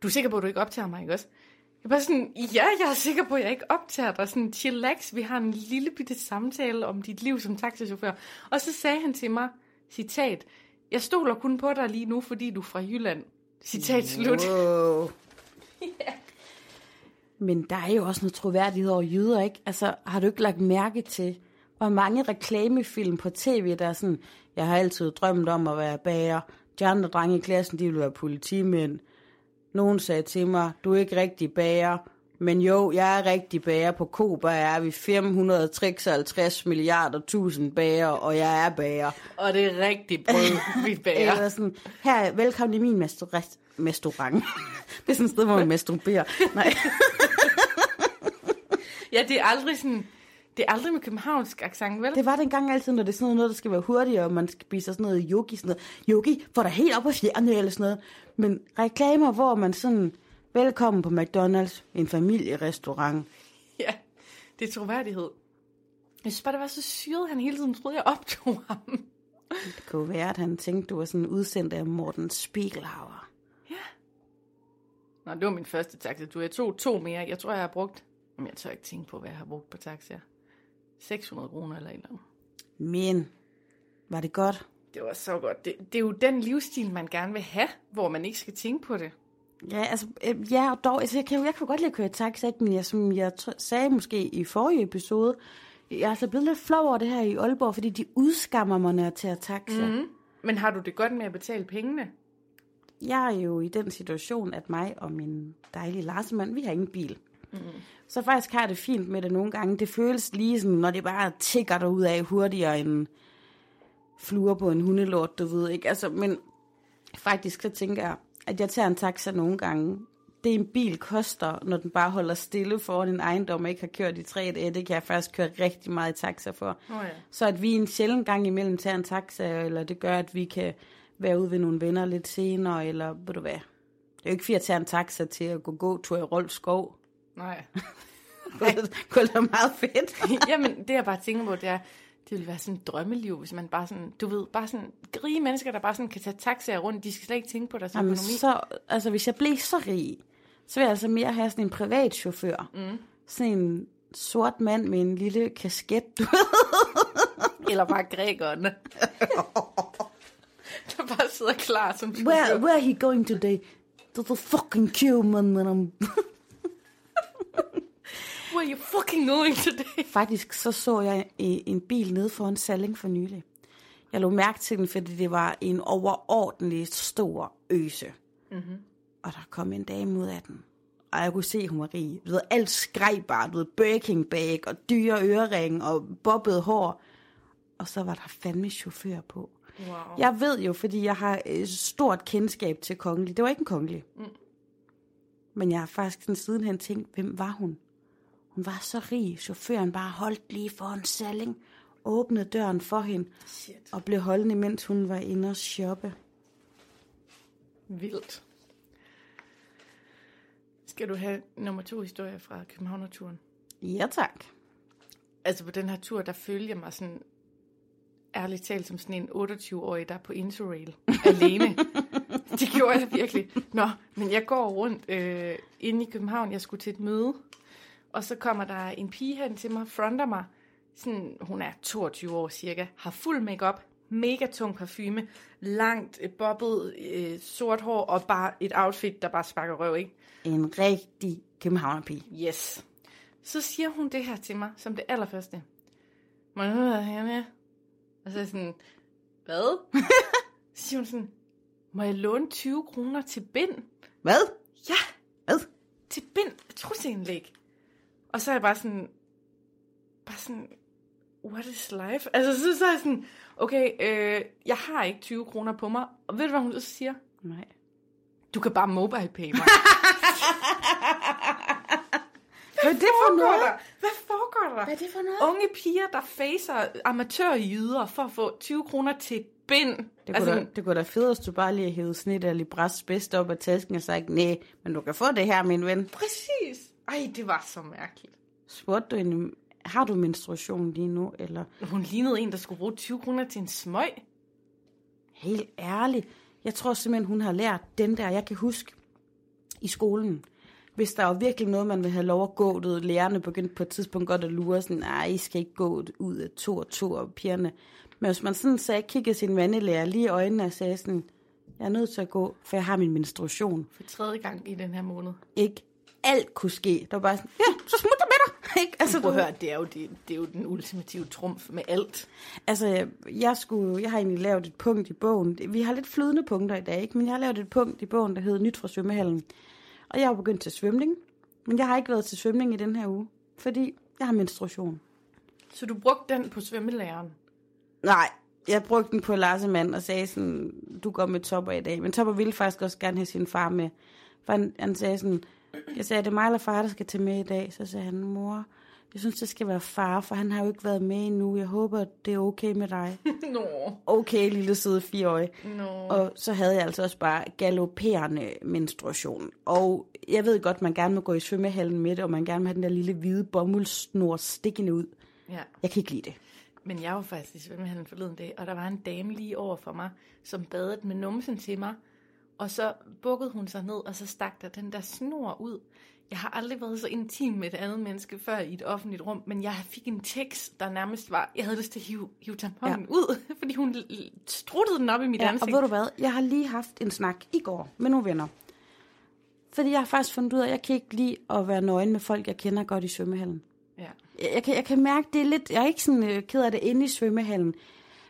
du er sikker på, at du ikke optager mig, ikke også? Jeg var sådan, ja, jeg er sikker på, at jeg ikke optager dig. Sådan, chillax, vi har en lille bitte samtale om dit liv som taxichauffør. Og så sagde han til mig, citat, jeg stoler kun på dig lige nu, fordi du er fra Jylland. Citat slut. Wow. Men der er jo også noget troværdighed over jyder, ikke? Altså, har du ikke lagt mærke til, hvor mange reklamefilm på tv, der er sådan, jeg har altid drømt om at være bager. De andre drenge i klassen, de vil være politimænd. Nogen sagde til mig, du er ikke rigtig bager. Men jo, jeg er rigtig bager. På Koba er vi 556 milliarder tusind bager, og jeg er bager. Og det er rigtig brød, vi bager. Eller sådan, her, velkommen i min restaurant. restaurant. det er sådan et sted, hvor man masturberer. Nej. ja, det er aldrig sådan... Det er aldrig med københavnsk accent, vel? Det var den gang altid, når det er sådan noget, der skal være hurtigere, og man spiser sådan noget yogi, sådan noget. Yogi, får dig helt op på fjerne eller sådan noget. Men reklamer, hvor man sådan, velkommen på McDonald's, en familierestaurant. Ja, det er troværdighed. Jeg synes bare, det var så syret, han hele tiden troede, jeg optog ham. Det kunne være, at han tænkte, du var sådan udsendt af Morten Spiegelhauer. Ja. Nå, det var min første taxa. Jeg tog to mere. Jeg tror, jeg har brugt... Men jeg tør ikke tænke på, hvad jeg har brugt på taxa. 600 kroner eller et eller andet. Men, var det godt? Det var så godt. Det, det er jo den livsstil, man gerne vil have, hvor man ikke skal tænke på det. Ja, altså, øh, ja, og dog, altså, jeg kan jo jeg kan godt lide at køre taxa, men jeg, som jeg sagde måske i forrige episode, jeg er altså blevet lidt flov over det her i Aalborg, fordi de udskammer mig, når jeg tager taxa. Mm-hmm. Men har du det godt med at betale pengene? Jeg er jo i den situation, at mig og min dejlige Larsemand, vi har ingen bil. Mm-hmm. Så faktisk har jeg det fint med det nogle gange. Det føles lige sådan, når det bare tigger dig ud af hurtigere end fluer på en hundelort, du ved ikke. Altså, men faktisk så tænker jeg, at jeg tager en taxa nogle gange. Det en bil koster, når den bare holder stille foran en ejendom og ikke har kørt i tre dage, det kan jeg faktisk køre rigtig meget i taxa for. Oh ja. Så at vi en sjældent gang imellem tager en taxa, eller det gør, at vi kan være ude ved nogle venner lidt senere, eller ved du hvad. Det er jo ikke fordi, jeg tager en taxa til at gå gåtur i Rolf Skov. Nej. det være meget fedt. Jamen, det jeg bare tænker på, det er, det ville være sådan et drømmeliv, hvis man bare sådan, du ved, bare sådan rige mennesker, der bare sådan kan tage taxaer rundt, de skal slet ikke tænke på deres Jamen, økonomi. så, altså hvis jeg blev så rig, så vil jeg altså mere have sådan en privat chauffør. Mm. Sådan en sort mand med en lille kasket, du Eller bare grækerne. der bare sidder klar som chauffør. Where, where are he going today? To the fucking queue, man. And I'm... Where are you fucking going today? Faktisk så så jeg i- en bil nede foran Salling for nylig. Jeg lå mærke til den, fordi det var en overordentlig stor øse. Mm-hmm. Og der kom en dame ud af den. Og jeg kunne se, hun var rig. Du ved, alt skreg bare. Du ved, Birking bag og dyre øreringe og bobbet hår. Og så var der fandme chauffør på. Wow. Jeg ved jo, fordi jeg har et stort kendskab til kongelig. Det var ikke en kongelig. Mm. Men jeg har faktisk sådan sidenhen tænkt, hvem var hun? Hun var så rig. Chaufføren bare holdt lige foran Salling, åbnede døren for hende Shit. og blev holdende, mens hun var inde og shoppe. Vildt. Skal du have nummer to historie fra Københavner-turen? Ja, tak. Altså på den her tur, der følger mig sådan, ærligt talt, som sådan en 28-årig, der er på Interrail alene. det gjorde jeg virkelig. Nå, men jeg går rundt øh, inde i København. Jeg skulle til et møde. Og så kommer der en pige hen til mig, fronter mig. Sådan, hun er 22 år cirka. Har fuld makeup, mega tung parfume, langt, øh, bobbet, øh, sort hår og bare et outfit, der bare sparker røv, ikke? En rigtig københavnerpige. Yes. Så siger hun det her til mig, som det allerførste. Må jeg høre herne? Og så er jeg sådan, hvad? så siger hun sådan, må jeg låne 20 kroner til bind? Hvad? Ja, Hvad? til bind trusseindlæg. Og så er jeg bare sådan, bare sådan, what is life? Altså, så, så er jeg sådan, okay, øh, jeg har ikke 20 kroner på mig. Og ved du, hvad hun så siger? Nej. Du kan bare mobile pay mig. Hvad er det for noget? der? Hvad foregår der? Hvad er det for noget? Unge piger, der facer amatørjyder for at få 20 kroner til bind. Det kunne, altså, da, det kunne da hvis du bare lige hævede snit eller libras bedst op af tasken og sagt, nej, men du kan få det her, min ven. præcis. Ej, det var så mærkeligt. Spurgte du hende, har du menstruation lige nu, eller Hun lignede en, der skulle bruge 20 kroner til en smøg. helt ærligt? Jeg tror simpelthen, hun har lært den der, jeg kan huske i skolen. Hvis der var virkelig noget, man ville have lov at gå, ud, lærerne begyndte på et tidspunkt godt at lure, sådan, nej, I skal ikke gå ud af to og to og pigerne. Men hvis man sådan sagde, kiggede sin mandelærer lige i øjnene og sagde sådan, jeg er nødt til at gå, for jeg har min menstruation. For tredje gang i den her måned. Ikke alt kunne ske. Der var bare sådan, ja, så smut dig med dig. Ikke? Altså, Prøv at du- høre, det er, jo, det, det er jo den ultimative trumf med alt. Altså, jeg- jeg, skulle, jeg har egentlig lavet et punkt i bogen. Vi har lidt flydende punkter i dag, ikke? men jeg har lavet et punkt i bogen, der hedder Nyt fra svømmehallen. Og jeg har begyndt til svømning, men jeg har ikke været til svømning i den her uge, fordi jeg har menstruation. Så du brugte den på svømmelæreren. Nej, jeg brugte den på Larsemand og sagde sådan, du går med Topper i dag. Men Topper ville faktisk også gerne have sin far med. For han, han sagde sådan, jeg sagde, er det mig eller far, der skal tage med i dag? Så sagde han, mor, jeg synes, det skal være far, for han har jo ikke været med endnu. Jeg håber, det er okay med dig. Nå. Okay, lille søde fireårig. Nå. Og så havde jeg altså også bare galopperende menstruation. Og jeg ved godt, man gerne må gå i svømmehallen med det, og man gerne må have den der lille hvide bomuldsnor stikkende ud. Ja. Jeg kan ikke lide det. Men jeg var faktisk i svømmehallen forleden dag, og der var en dame lige over for mig, som badede med numsen til mig. Og så bukkede hun sig ned, og så stak der den der snor ud. Jeg har aldrig været så intim med et andet menneske før i et offentligt rum, men jeg fik en tekst, der nærmest var, jeg havde lyst til at hive, hive tamponen ja. ud, fordi hun struttede den op i mit Ja, og ansigt. ved du hvad? Jeg har lige haft en snak i går med nogle venner. Fordi jeg har faktisk fundet ud af, at jeg kan ikke lide at være nøgen med folk, jeg kender godt i svømmehallen. Ja. Jeg, jeg, kan, jeg kan mærke, det er lidt... Jeg er ikke sådan øh, ked af det inde i svømmehallen.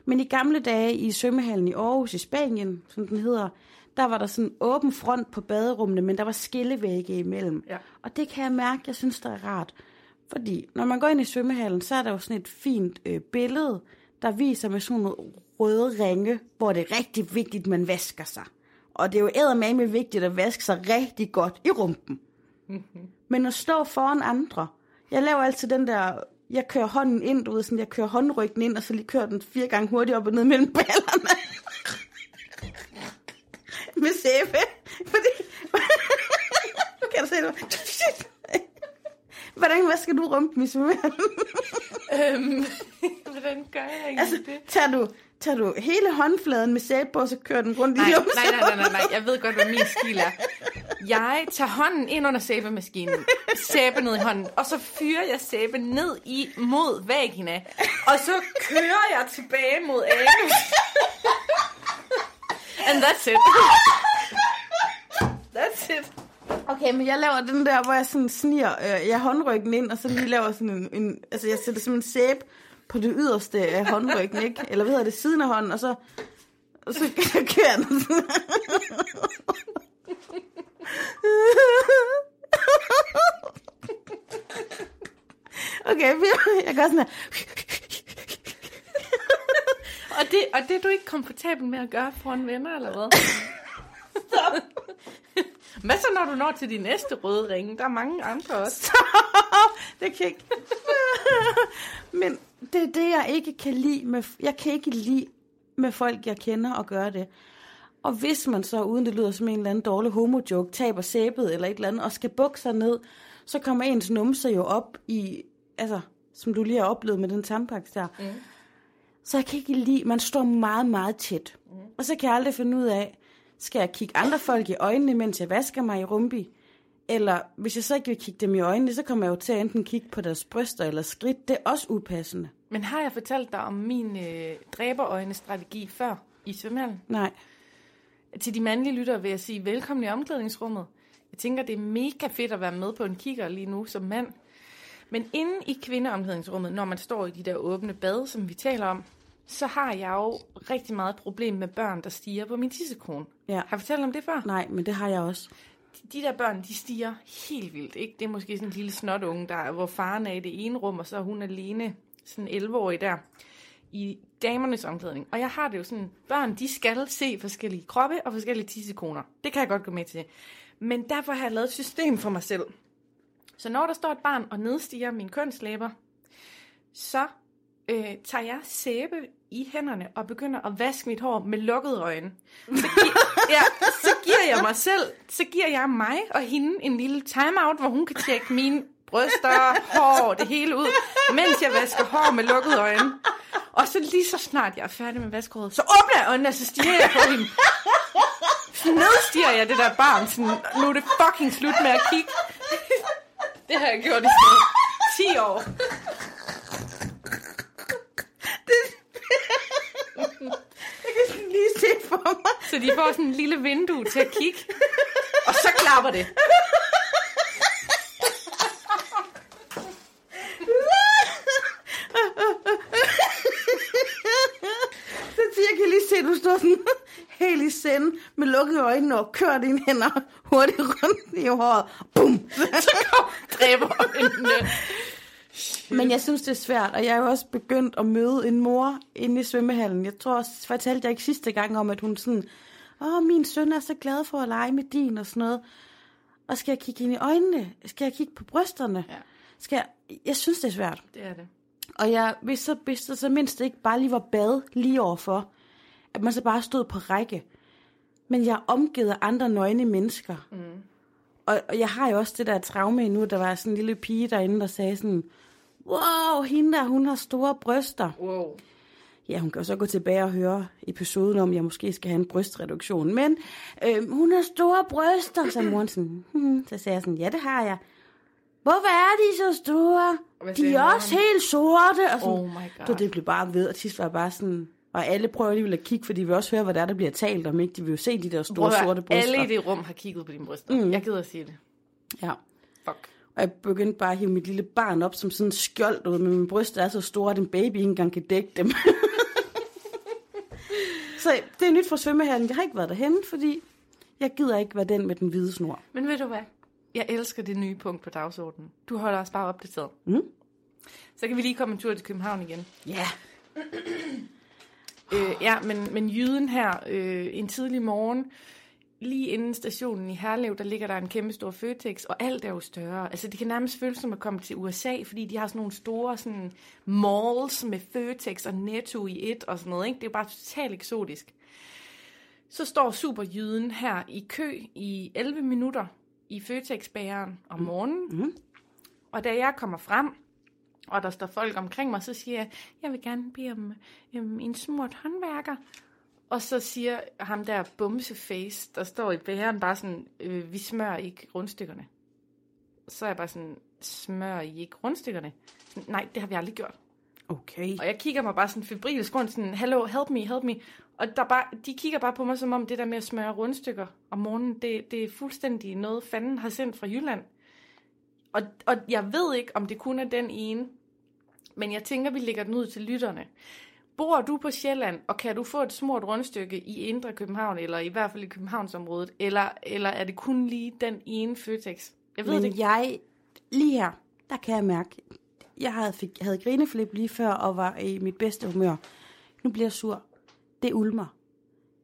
Men i gamle dage i svømmehallen i Aarhus i Spanien, som den hedder, der var der sådan åben front på baderummene, men der var skillevægge imellem. Ja. Og det kan jeg mærke, jeg synes, det er rart. Fordi når man går ind i svømmehallen, så er der jo sådan et fint øh, billede, der viser med sådan nogle røde ringe, hvor det er rigtig vigtigt, at man vasker sig. Og det er jo eddermame vigtigt at vaske sig rigtig godt i rumpen. Men at stå foran andre, jeg laver altid den der, jeg kører hånden ind, du ved, sådan, jeg kører håndryggen ind, og så lige kører den fire gange hurtigt op og ned mellem ballerne. Med sæbe. Fordi... kan du se det? Hvordan vasker du rumpen i svømmehallen? Øhm, hvordan gør jeg egentlig altså, det? tager du, tager du hele håndfladen med sæbe på, og så kører den rundt Nej, i nej, nej, nej, nej, nej, jeg ved godt, hvad min stil er. Jeg tager hånden ind under sæbemaskinen, sæbe ned i hånden, og så fyrer jeg sæbe ned i mod vagina, og så kører jeg tilbage mod anus. And that's it. That's it. Okay, men jeg laver den der, hvor jeg sådan sniger, øh, jeg håndryggen ind, og så lige laver sådan en, en altså jeg sætter simpelthen sæbe på det yderste af håndryggen, ikke? Eller hvad hedder det, siden af hånden, og så, og så kører jeg den sådan. Okay, jeg gør sådan her. Og det, og det er du ikke komfortabel med at gøre foran venner, eller hvad? Hvad så, når du når til de næste røde ringe? Der er mange andre også. det kan ikke. Men det er det, jeg ikke kan lide. Med, jeg kan ikke lide med folk, jeg kender og gøre det. Og hvis man så, uden det lyder som en eller anden dårlig homo-joke, taber sæbet eller et eller andet, og skal bukke sig ned, så kommer ens numse jo op i, altså, som du lige har oplevet med den tampaks der. Mm. Så jeg kan ikke lide, man står meget, meget tæt. Mm. Og så kan jeg aldrig finde ud af, skal jeg kigge andre folk i øjnene, mens jeg vasker mig i rumbi? Eller hvis jeg så ikke vil kigge dem i øjnene, så kommer jeg jo til at enten kigge på deres bryster eller skridt. Det er også upassende. Men har jeg fortalt dig om min øh, dræberøjne-strategi før i svømmehallen? Nej. Til de mandlige lyttere vil jeg sige velkommen i omklædningsrummet. Jeg tænker, det er mega fedt at være med på en kigger lige nu som mand. Men inde i kvindeomklædningsrummet, når man står i de der åbne bad, som vi taler om, så har jeg jo rigtig meget problem med børn, der stiger på min tissekone. Ja. Har jeg fortalt om det før? Nej, men det har jeg også. De, de der børn, de stiger helt vildt. Ikke? Det er måske sådan en lille snotunge, der, hvor faren er i det ene rum, og så er hun alene, sådan 11-årig der, i damernes omklædning. Og jeg har det jo sådan, børn, de skal se forskellige kroppe og forskellige tissekoner. Det kan jeg godt gå med til. Men derfor har jeg lavet et system for mig selv. Så når der står et barn og nedstiger min kønslæber, så øh, tager jeg sæbe i hænderne og begynder at vaske mit hår med lukkede øjne. Så, gi- ja, så giver jeg mig selv, så giver jeg mig og hende en lille timeout, hvor hun kan tjekke mine bryster, hår, det hele ud, mens jeg vasker hår med lukkede øjne. Og så lige så snart jeg er færdig med vaskehåret, så åbner jeg øjnene, og så stiger jeg på hende. Så nedstiger jeg det der barn, sådan, nu er det fucking slut med at kigge. Det har jeg gjort i sådan 10 år. Jeg kan sådan lige se for mig. Så de får sådan en lille vindue til at kigge. Og så klapper det. Så jeg kan lige se, at du står sådan helt i send med lukkede øjne og kører dine hænder hurtigt rundt i håret. Bum! Så kom dræberøjnene. Men jeg synes, det er svært, og jeg er jo også begyndt at møde en mor inde i svømmehallen. Jeg tror også, fortalte jeg ikke sidste gang om, at hun sådan, åh, min søn er så glad for at lege med din og sådan noget. Og skal jeg kigge ind i øjnene? Skal jeg kigge på brysterne? Ja. Skal jeg... jeg synes, det er svært. Det er det. Og jeg, hvis, så, der så mindst ikke bare lige var bad lige overfor, at man så bare stod på række. Men jeg er omgivet af andre nøgne mennesker. Mm. Og, og jeg har jo også det der traume nu, der var sådan en lille pige derinde, der sagde sådan, wow, hende der, hun har store bryster. Wow. Ja, hun kan jo så gå tilbage og høre episoden om, jeg måske skal have en brystreduktion. Men øh, hun har store bryster, så moren sådan, hmm, så sagde jeg sådan, ja, det har jeg. Hvorfor er de så store? De sagde er også helt sorte. Og sådan, Oh my god. Så det blev bare ved, og sidst var bare sådan... Og alle prøver alligevel at kigge, for de vil også høre, hvad der er, der bliver talt om. Ikke? De vil jo se de der store høre, sorte bryster. Alle i det rum har kigget på dine bryster. Mm. Jeg gider at sige det. Ja. Fuck. Og jeg begyndte bare at hive mit lille barn op som sådan en skjold, ud, men min bryster er så store, at en baby ikke engang kan dække dem. så det er nyt fra svømmehallen. Jeg har ikke været derhen, fordi jeg gider ikke være den med den hvide snor. Men ved du hvad? Jeg elsker det nye punkt på dagsordenen. Du holder os bare opdateret. Mm. Så kan vi lige komme en tur til København igen. Ja. Øh, ja, men, men jyden her, øh, en tidlig morgen, lige inden stationen i Herlev, der ligger der en kæmpe stor Føtex, og alt er jo større. Altså, det kan nærmest føles som at komme til USA, fordi de har sådan nogle store sådan, malls med Føtex og Netto i et og sådan noget. Ikke? Det er jo bare totalt eksotisk. Så står superjyden her i kø i 11 minutter i Føtex-bageren om morgenen. Mm. Og da jeg kommer frem, og der står folk omkring mig, så siger jeg, jeg vil gerne bede om øhm, en smurt håndværker. Og så siger ham der bumseface, der står i bæren, bare sådan, øh, vi smører ikke rundstykkerne. Så er jeg bare sådan, smører I ikke rundstykkerne? Sådan, Nej, det har vi aldrig gjort. Okay. Og jeg kigger mig bare sådan febrilsk rundt, sådan, hello, help me, help me. Og der bare, de kigger bare på mig, som om det der med at smøre rundstykker om morgenen, det, det er fuldstændig noget, fanden har sendt fra Jylland. Og, og jeg ved ikke, om det kun er den ene, men jeg tænker, vi lægger den ud til lytterne. Bor du på Sjælland, og kan du få et smurt rundstykke i Indre København, eller i hvert fald i Københavnsområdet, eller, eller er det kun lige den ene Føtex? Jeg ved Men det ikke. jeg, lige her, der kan jeg mærke, jeg havde, fik, havde grineflip lige før og var i mit bedste humør. Nu bliver jeg sur. Det ulmer.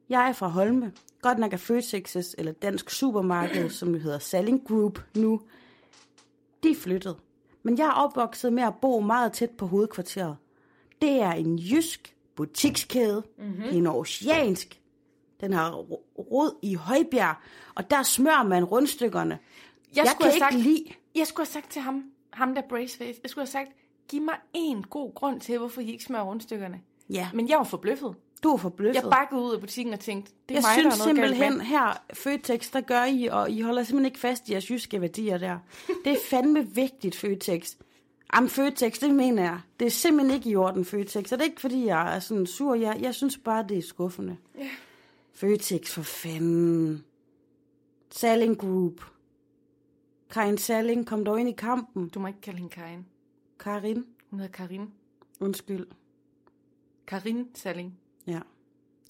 Jeg er fra Holme. Godt nok er Føtexes, eller Dansk Supermarked, som det hedder Salling Group nu, de er flyttet. Men jeg er opvokset med at bo meget tæt på hovedkvarteret. Det er en jysk butikskæde. Mm-hmm. Det er en oceansk. Den har ro- rod i Højbjerg, og der smører man rundstykkerne. Jeg, jeg skulle kan have ikke sagt- lide... Jeg skulle have sagt til ham, ham der Braceface, jeg skulle have sagt, giv mig en god grund til, hvorfor I ikke smører rundstykkerne. Ja, Men jeg var forbløffet. du er forbløffet. Jeg bakkede ud af butikken og tænkte, det er Jeg mig, synes der er noget simpelthen, med. her Føtex, der gør I, og I holder simpelthen ikke fast i jeres jyske værdier der. Det er fandme vigtigt, Føtex. Jamen, Føtex, det mener jeg. Det er simpelthen ikke i orden, Føtex. Og det er ikke, fordi jeg er sådan sur. Jeg, jeg synes bare, det er skuffende. Ja. Føtex, for fanden. Salling Group. Karin Salling, kom dog ind i kampen. Du må ikke kalde hende Karin. Karin, Hun hedder Karin. undskyld. Karin Salling. Ja,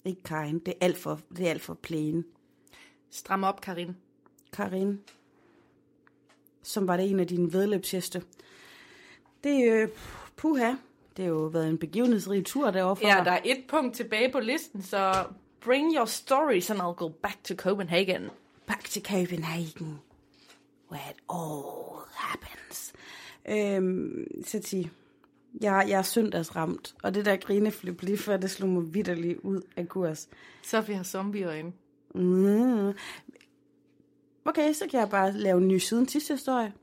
ikke Karin. Det er alt for, det er alt for plain. Stram op, Karin. Karin, som var det en af dine vedløbsheste. Det er øh, puha. Det har jo været en begivenhedsrig tur derovre for Ja, der er et punkt tilbage på listen, så bring your stories and I'll go back to Copenhagen. Back to Copenhagen, where it all happens. Øhm, så sig, jeg, jeg er søndagsramt, og det der grineflip lige før, det slog mig vidderligt ud af kurs. Sofie har zombieøjne. Mm. Okay, så kan jeg bare lave en ny siden sidste historie.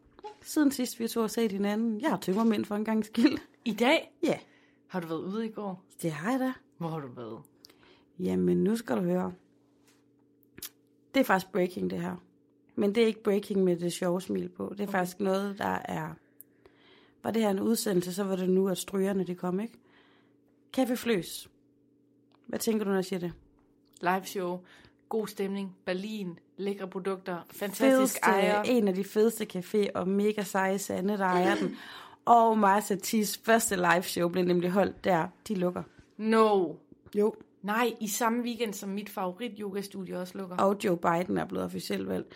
Siden sidst vi to har set hinanden. Jeg har tømmermænd for en gang skyld. I dag Ja, har du været ude i går. det har jeg da. Hvor har du været? Jamen, nu skal du høre. Det er faktisk breaking, det her. Men det er ikke breaking med det sjove smil på. Det er okay. faktisk noget, der er... Var det her en udsendelse, så var det nu, at strygerne de kom, ikke? Café Fløs. Hvad tænker du, når jeg siger det? Live show, god stemning, Berlin, lækre produkter, fantastisk Fedeste, ejer. en af de fedeste café og mega seje sande, der ejer den. Og Marcia Tis første live show blev nemlig holdt der. De lukker. No. Jo. Nej, i samme weekend som mit favorit yogastudie også lukker. og Joe Biden er blevet officielt valgt.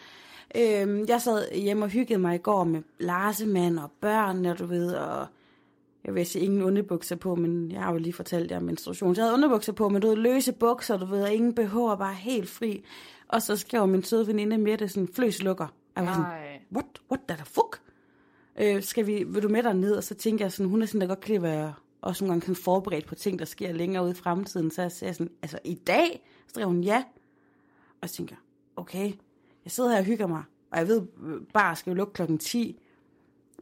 Øhm, jeg sad hjemme og hyggede mig i går med Larsemand og børn, og du ved, og jeg vil sige ingen underbukser på, men jeg har jo lige fortalt jer om menstruation. Så jeg havde underbukser på, men du ved, løse bukser, du ved, og ingen og bare helt fri. Og så skrev min søde veninde Mette sådan, fløs lukker. Og jeg var sådan, Nej. what, what the fuck? Øh, skal vi, vil du med dig ned? Og så tænker jeg sådan, hun er sådan, der godt kan være også nogle gange sådan forberedt på ting, der sker længere ude i fremtiden. Så jeg sagde sådan, altså i dag? Så skrev hun ja. Og så tænker okay, jeg sidder her og hygger mig, og jeg ved, bare skal jo lukke klokken 10,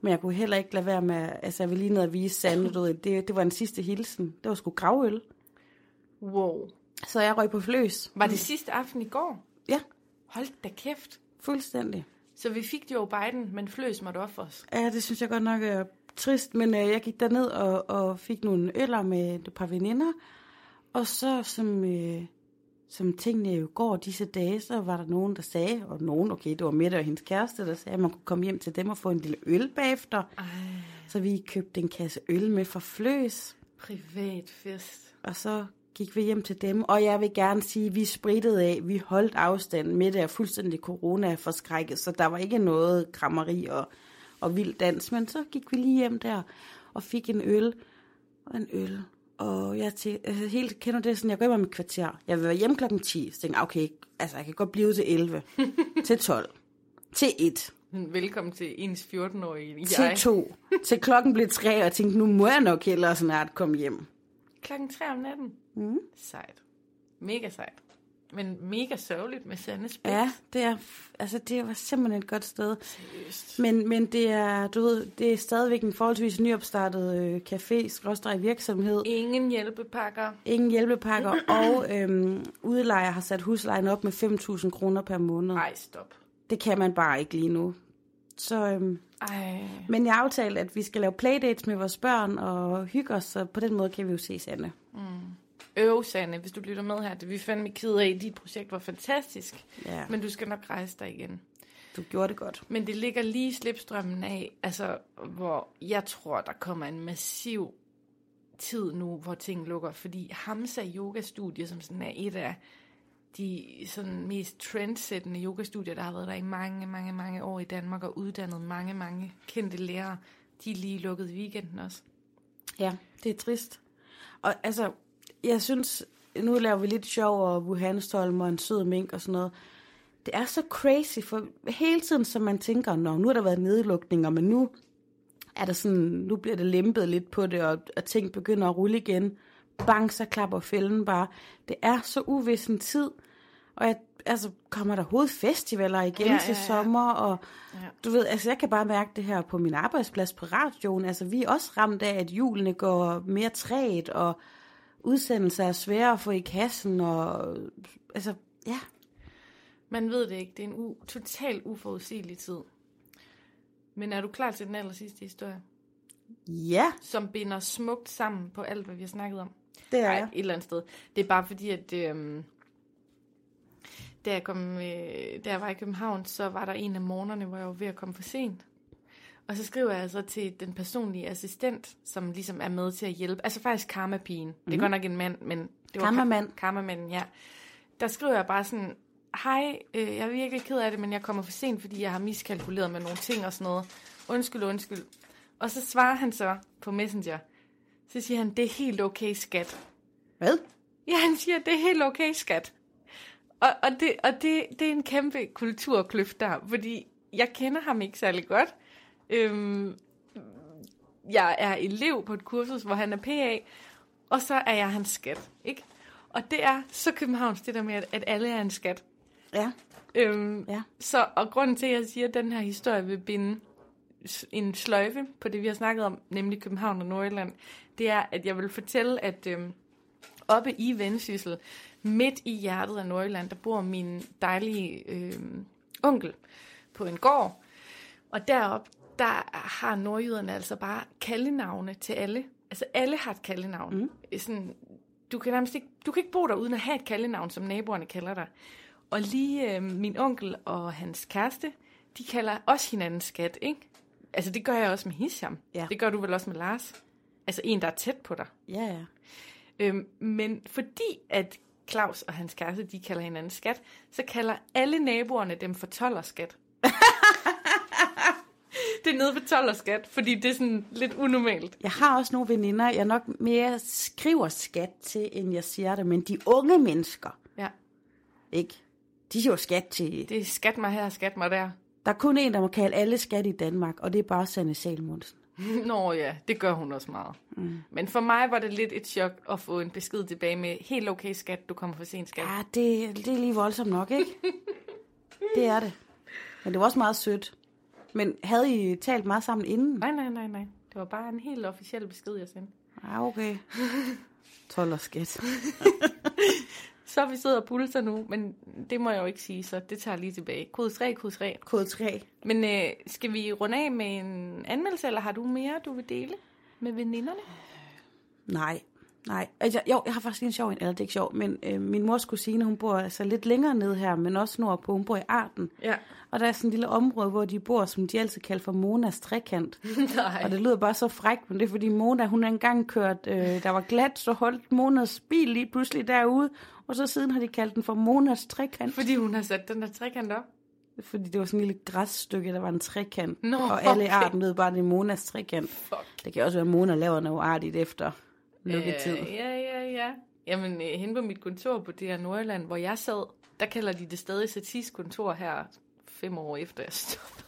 men jeg kunne heller ikke lade være med, altså jeg vil lige ned og vise Sande, du ved, det, det var en sidste hilsen. Det var sgu gravøl. Wow. Så jeg røg på fløs. Var det sidste aften i går? Ja, Hold da kæft. fuldstændig. Så vi fik Joe Biden, men fløs måtte os. Ja, det synes jeg godt nok er trist, men øh, jeg gik derned og, og fik nogle øller med et par veninder, og så som, øh, som tingene jo går disse dage, så var der nogen, der sagde, og nogen, okay, det var Mette og hendes kæreste, der sagde, at man kunne komme hjem til dem og få en lille øl bagefter. Ej, Så vi købte en kasse øl med fra Fløs, privat fest. og så gik vi hjem til dem, og jeg vil gerne sige, at vi sprittede af, vi holdt afstand med det er fuldstændig corona forskrækket, så der var ikke noget krammeri og, og vild dans, men så gik vi lige hjem der og fik en øl og en øl. Og jeg til, altså, helt kender det sådan, jeg går hjem om et kvarter. Jeg vil være hjemme klokken 10, så tænkte jeg, okay, altså jeg kan godt blive til 11, til 12, til 1, Velkommen til ens 14-årige til jeg. 2, til klokken blev 3, og jeg tænkte, nu må jeg nok hellere snart komme hjem. Klokken 3 om natten. Mm. Sejt. Mega sejt. Men mega sørgeligt med Sanne Spix. Ja, det er, altså det var simpelthen et godt sted. Seriøst. Men, men det er, du ved, det er stadigvæk en forholdsvis nyopstartet øh, café, virksomhed. Ingen hjælpepakker. Ingen hjælpepakker, og øhm, udlejer har sat huslejen op med 5.000 kroner per måned. Ej, stop. Det kan man bare ikke lige nu. Så, øhm, Ej. men jeg aftalte, at vi skal lave playdates med vores børn og hygge os, så på den måde kan vi jo se Anne. Øv, Sanne, hvis du lytter med her. Det vi fandme ked af. Dit projekt var fantastisk. Ja, Men du skal nok rejse dig igen. du gjorde det godt. Men det ligger lige slipstrømmen af, altså, hvor jeg tror, der kommer en massiv tid nu, hvor ting lukker. Fordi Hamsa Yoga Studie, som sådan er et af de sådan mest trendsættende yogastudier, der har været der i mange, mange, mange år i Danmark, og uddannet mange, mange kendte lærere, de er lige lukket i weekenden også. Ja, det er trist. Og altså, jeg synes, nu laver vi lidt sjov og Wuhanstolm og en sød mink og sådan noget. Det er så crazy, for hele tiden, som man tænker, Nå, nu har der været nedlukninger, men nu er der sådan, nu bliver det lempet lidt på det, og, og ting begynder at rulle igen. Bang, så klapper fælden bare. Det er så uvis en tid, og jeg, altså, kommer der hovedfestivaler igen ja, ja, ja. til sommer, og ja. du ved, altså jeg kan bare mærke det her på min arbejdsplads på radioen, altså vi er også ramt af, at julene går mere træt, og udsendelser er svære at få i kassen, og altså, ja. Man ved det ikke, det er en u- totalt uforudsigelig tid. Men er du klar til den aller sidste historie? Ja. Som binder smukt sammen på alt, hvad vi har snakket om? Det er Nej, et eller andet sted. Det er bare fordi, at øh, da, jeg kom, øh, da jeg var i København, så var der en af morgenerne, hvor jeg var ved at komme for sent. Og så skriver jeg så til den personlige assistent, som ligesom er med til at hjælpe. Altså faktisk karma-pigen. Mm-hmm. Det er godt nok en mand, men... Det var Karma-mand. Karma-manden, ja. Der skriver jeg bare sådan, hej, øh, jeg er virkelig ked af det, men jeg kommer for sent, fordi jeg har miskalkuleret med nogle ting og sådan noget. Undskyld, undskyld. Og så svarer han så på Messenger. Så siger han, det er helt okay, skat. Hvad? Ja, han siger, det er helt okay, skat. Og, og, det, og det, det er en kæmpe kulturkløft der, fordi jeg kender ham ikke særlig godt. Øhm, jeg er elev på et kursus, hvor han er PA, og så er jeg hans skat, ikke? Og det er så Københavns, det der med, at, at alle er en skat. Ja. Øhm, Ja. Så, og grunden til, at jeg siger, at den her historie vil binde en sløjfe på det, vi har snakket om, nemlig København og Nordjylland, det er, at jeg vil fortælle, at øhm, oppe i Vendsyssel, midt i hjertet af Nordjylland, der bor min dejlige øhm, onkel på en gård. Og deroppe, der har nordjyderne altså bare kaldenavne til alle. Altså alle har et kaldenavn. Mm. Sådan, du kan nærmest ikke, du kan ikke bo der uden at have et kaldenavn, som naboerne kalder dig. Og lige øh, min onkel og hans kæreste, de kalder også hinanden skat, ikke? Altså det gør jeg også med Hisham. Ja. Det gør du vel også med Lars. Altså en, der er tæt på dig. Ja, ja. Øhm, men fordi at Claus og hans kæreste, de kalder hinanden skat, så kalder alle naboerne dem for tollerskat. det er nede ved tollerskat, fordi det er sådan lidt unormalt. Jeg har også nogle veninder, jeg nok mere skriver skat til, end jeg siger det, men de unge mennesker, Ja, ikke? De siger jo skat til... det er skat mig her, skat mig der. Der er kun en, der må kalde alle skat i Danmark, og det er bare Sanne Salmonsen. Nå ja, det gør hun også meget. Mm. Men for mig var det lidt et chok at få en besked tilbage med, helt okay skat, du kommer for sent skat. Ja, det, det er lige voldsomt nok, ikke? det er det. Men det var også meget sødt. Men havde I talt meget sammen inden? Nej, nej, nej, nej. Det var bare en helt officiel besked, jeg sendte. Ja, okay. 12 og skat. Så vi sidder og pulser nu, men det må jeg jo ikke sige, så det tager lige tilbage. Kode 3, kode 3. Kode 3. Men øh, skal vi runde af med en anmeldelse, eller har du mere, du vil dele med veninderne? Nej, nej. Altså, jo, jeg har faktisk en sjov en, eller det er ikke sjov, men øh, min mors kusine, hun bor altså lidt længere ned her, men også nordpå, hun bor i Arden. Ja. Og der er sådan et lille område, hvor de bor, som de altid kalder for Monas trekant. Nej. Og det lyder bare så frækt, men det er fordi Mona, hun har engang kørt, øh, der var glat, så holdt Monas bil lige pludselig derude, og så siden har de kaldt den for Monas trekant. Fordi hun har sat den der trekant op. Fordi det var sådan en lille græsstykke, der var en trekant. Nå, og alle okay. Arden ved bare, at det er Monas trekant. Fuck. Det kan også være, at Mona laver noget artigt efter lukketid. Øh, ja, ja, ja. Jamen, øh, henne på mit kontor på det her Nordjylland, hvor jeg sad, der kalder de det stadig satiskontor her fem år efter jeg stoppede.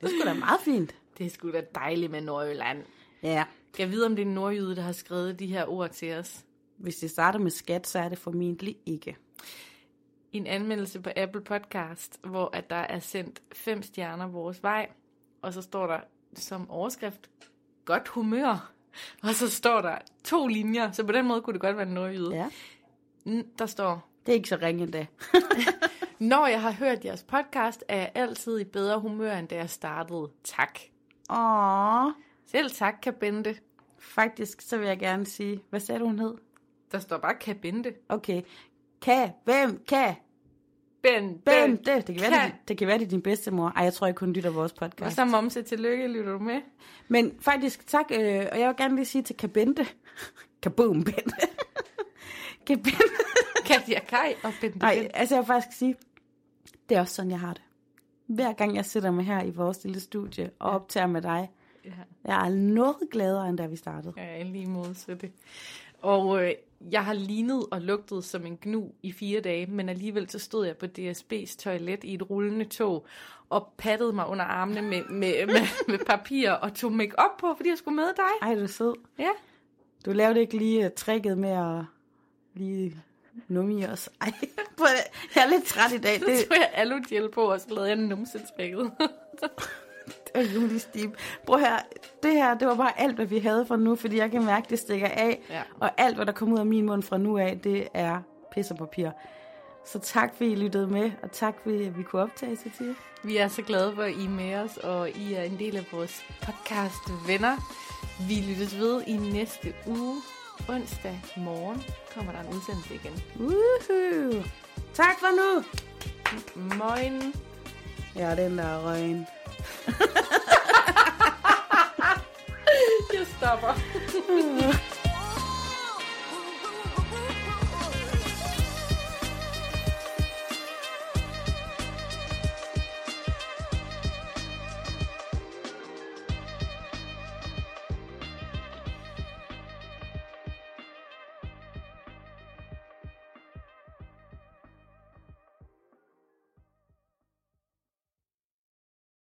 Det skulle da meget fint. Det er sgu da dejligt med Nordjylland. Ja, Jeg ved, om det er en nordjyde, der har skrevet de her ord til os. hvis det starter med skat, så er det formentlig ikke. en anmeldelse på Apple Podcast, hvor at der er sendt fem stjerner vores vej, og så står der som overskrift, godt humør, og så står der to linjer, så på den måde kunne det godt være en nordjyde. Ja. Der står, Det er ikke så ringe endda. når jeg har hørt jeres podcast, er jeg altid i bedre humør, end da jeg startede. Tak. Åh, Selv tak, Kabente. faktisk så vil jeg gerne sige, hvad sagde du, hun hed? Der står bare Kabente. Okay. Kan, hvem, kan, Ben, hvem, det, det, kan være, kan. det, det kan være, det er din bedstemor. Ej, jeg tror ikke, hun lytter vores Og podcast. så momse, tillykke, lytter du med? Men faktisk, tak, øh, og jeg vil gerne lige sige til Kabente, Kaboom, Bente. Kabente. Katja Kai og Bente Nej, Ben. altså jeg vil faktisk sige, det er også sådan, jeg har det. Hver gang jeg sætter mig her i vores lille studie og optager med dig, Ja. jeg er noget gladere, end da vi startede. Ja, lige måde, så det. Og øh, jeg har lignet og lugtet som en gnu i fire dage, men alligevel så stod jeg på DSB's toilet i et rullende tog og pattede mig under armene med, med, med, med papir og tog make op på, fordi jeg skulle med dig. Ej, du er sød. Ja. Du lavede ikke lige uh, tricket med at lige numme i os. Ej, jeg er lidt træt i dag. Så Det, tog jeg alugel på, og så lavede jeg numsetrækket. Julie Stib. Prøv her, det her, det var bare alt, hvad vi havde fra nu, fordi jeg kan mærke, det stikker af. Ja. Og alt, hvad der kommer ud af min mund fra nu af, det er pis og papir. Så tak, fordi I lyttede med, og tak, fordi vi kunne optage til tid. Vi er så glade for, at I er med os, og I er en del af vores podcast Venner. Vi lyttes ved i næste uge. Onsdag morgen kommer der en udsendelse igen. Woohoo! Tak for nu! Moin. Ja, den der røgen. Jeg stopper.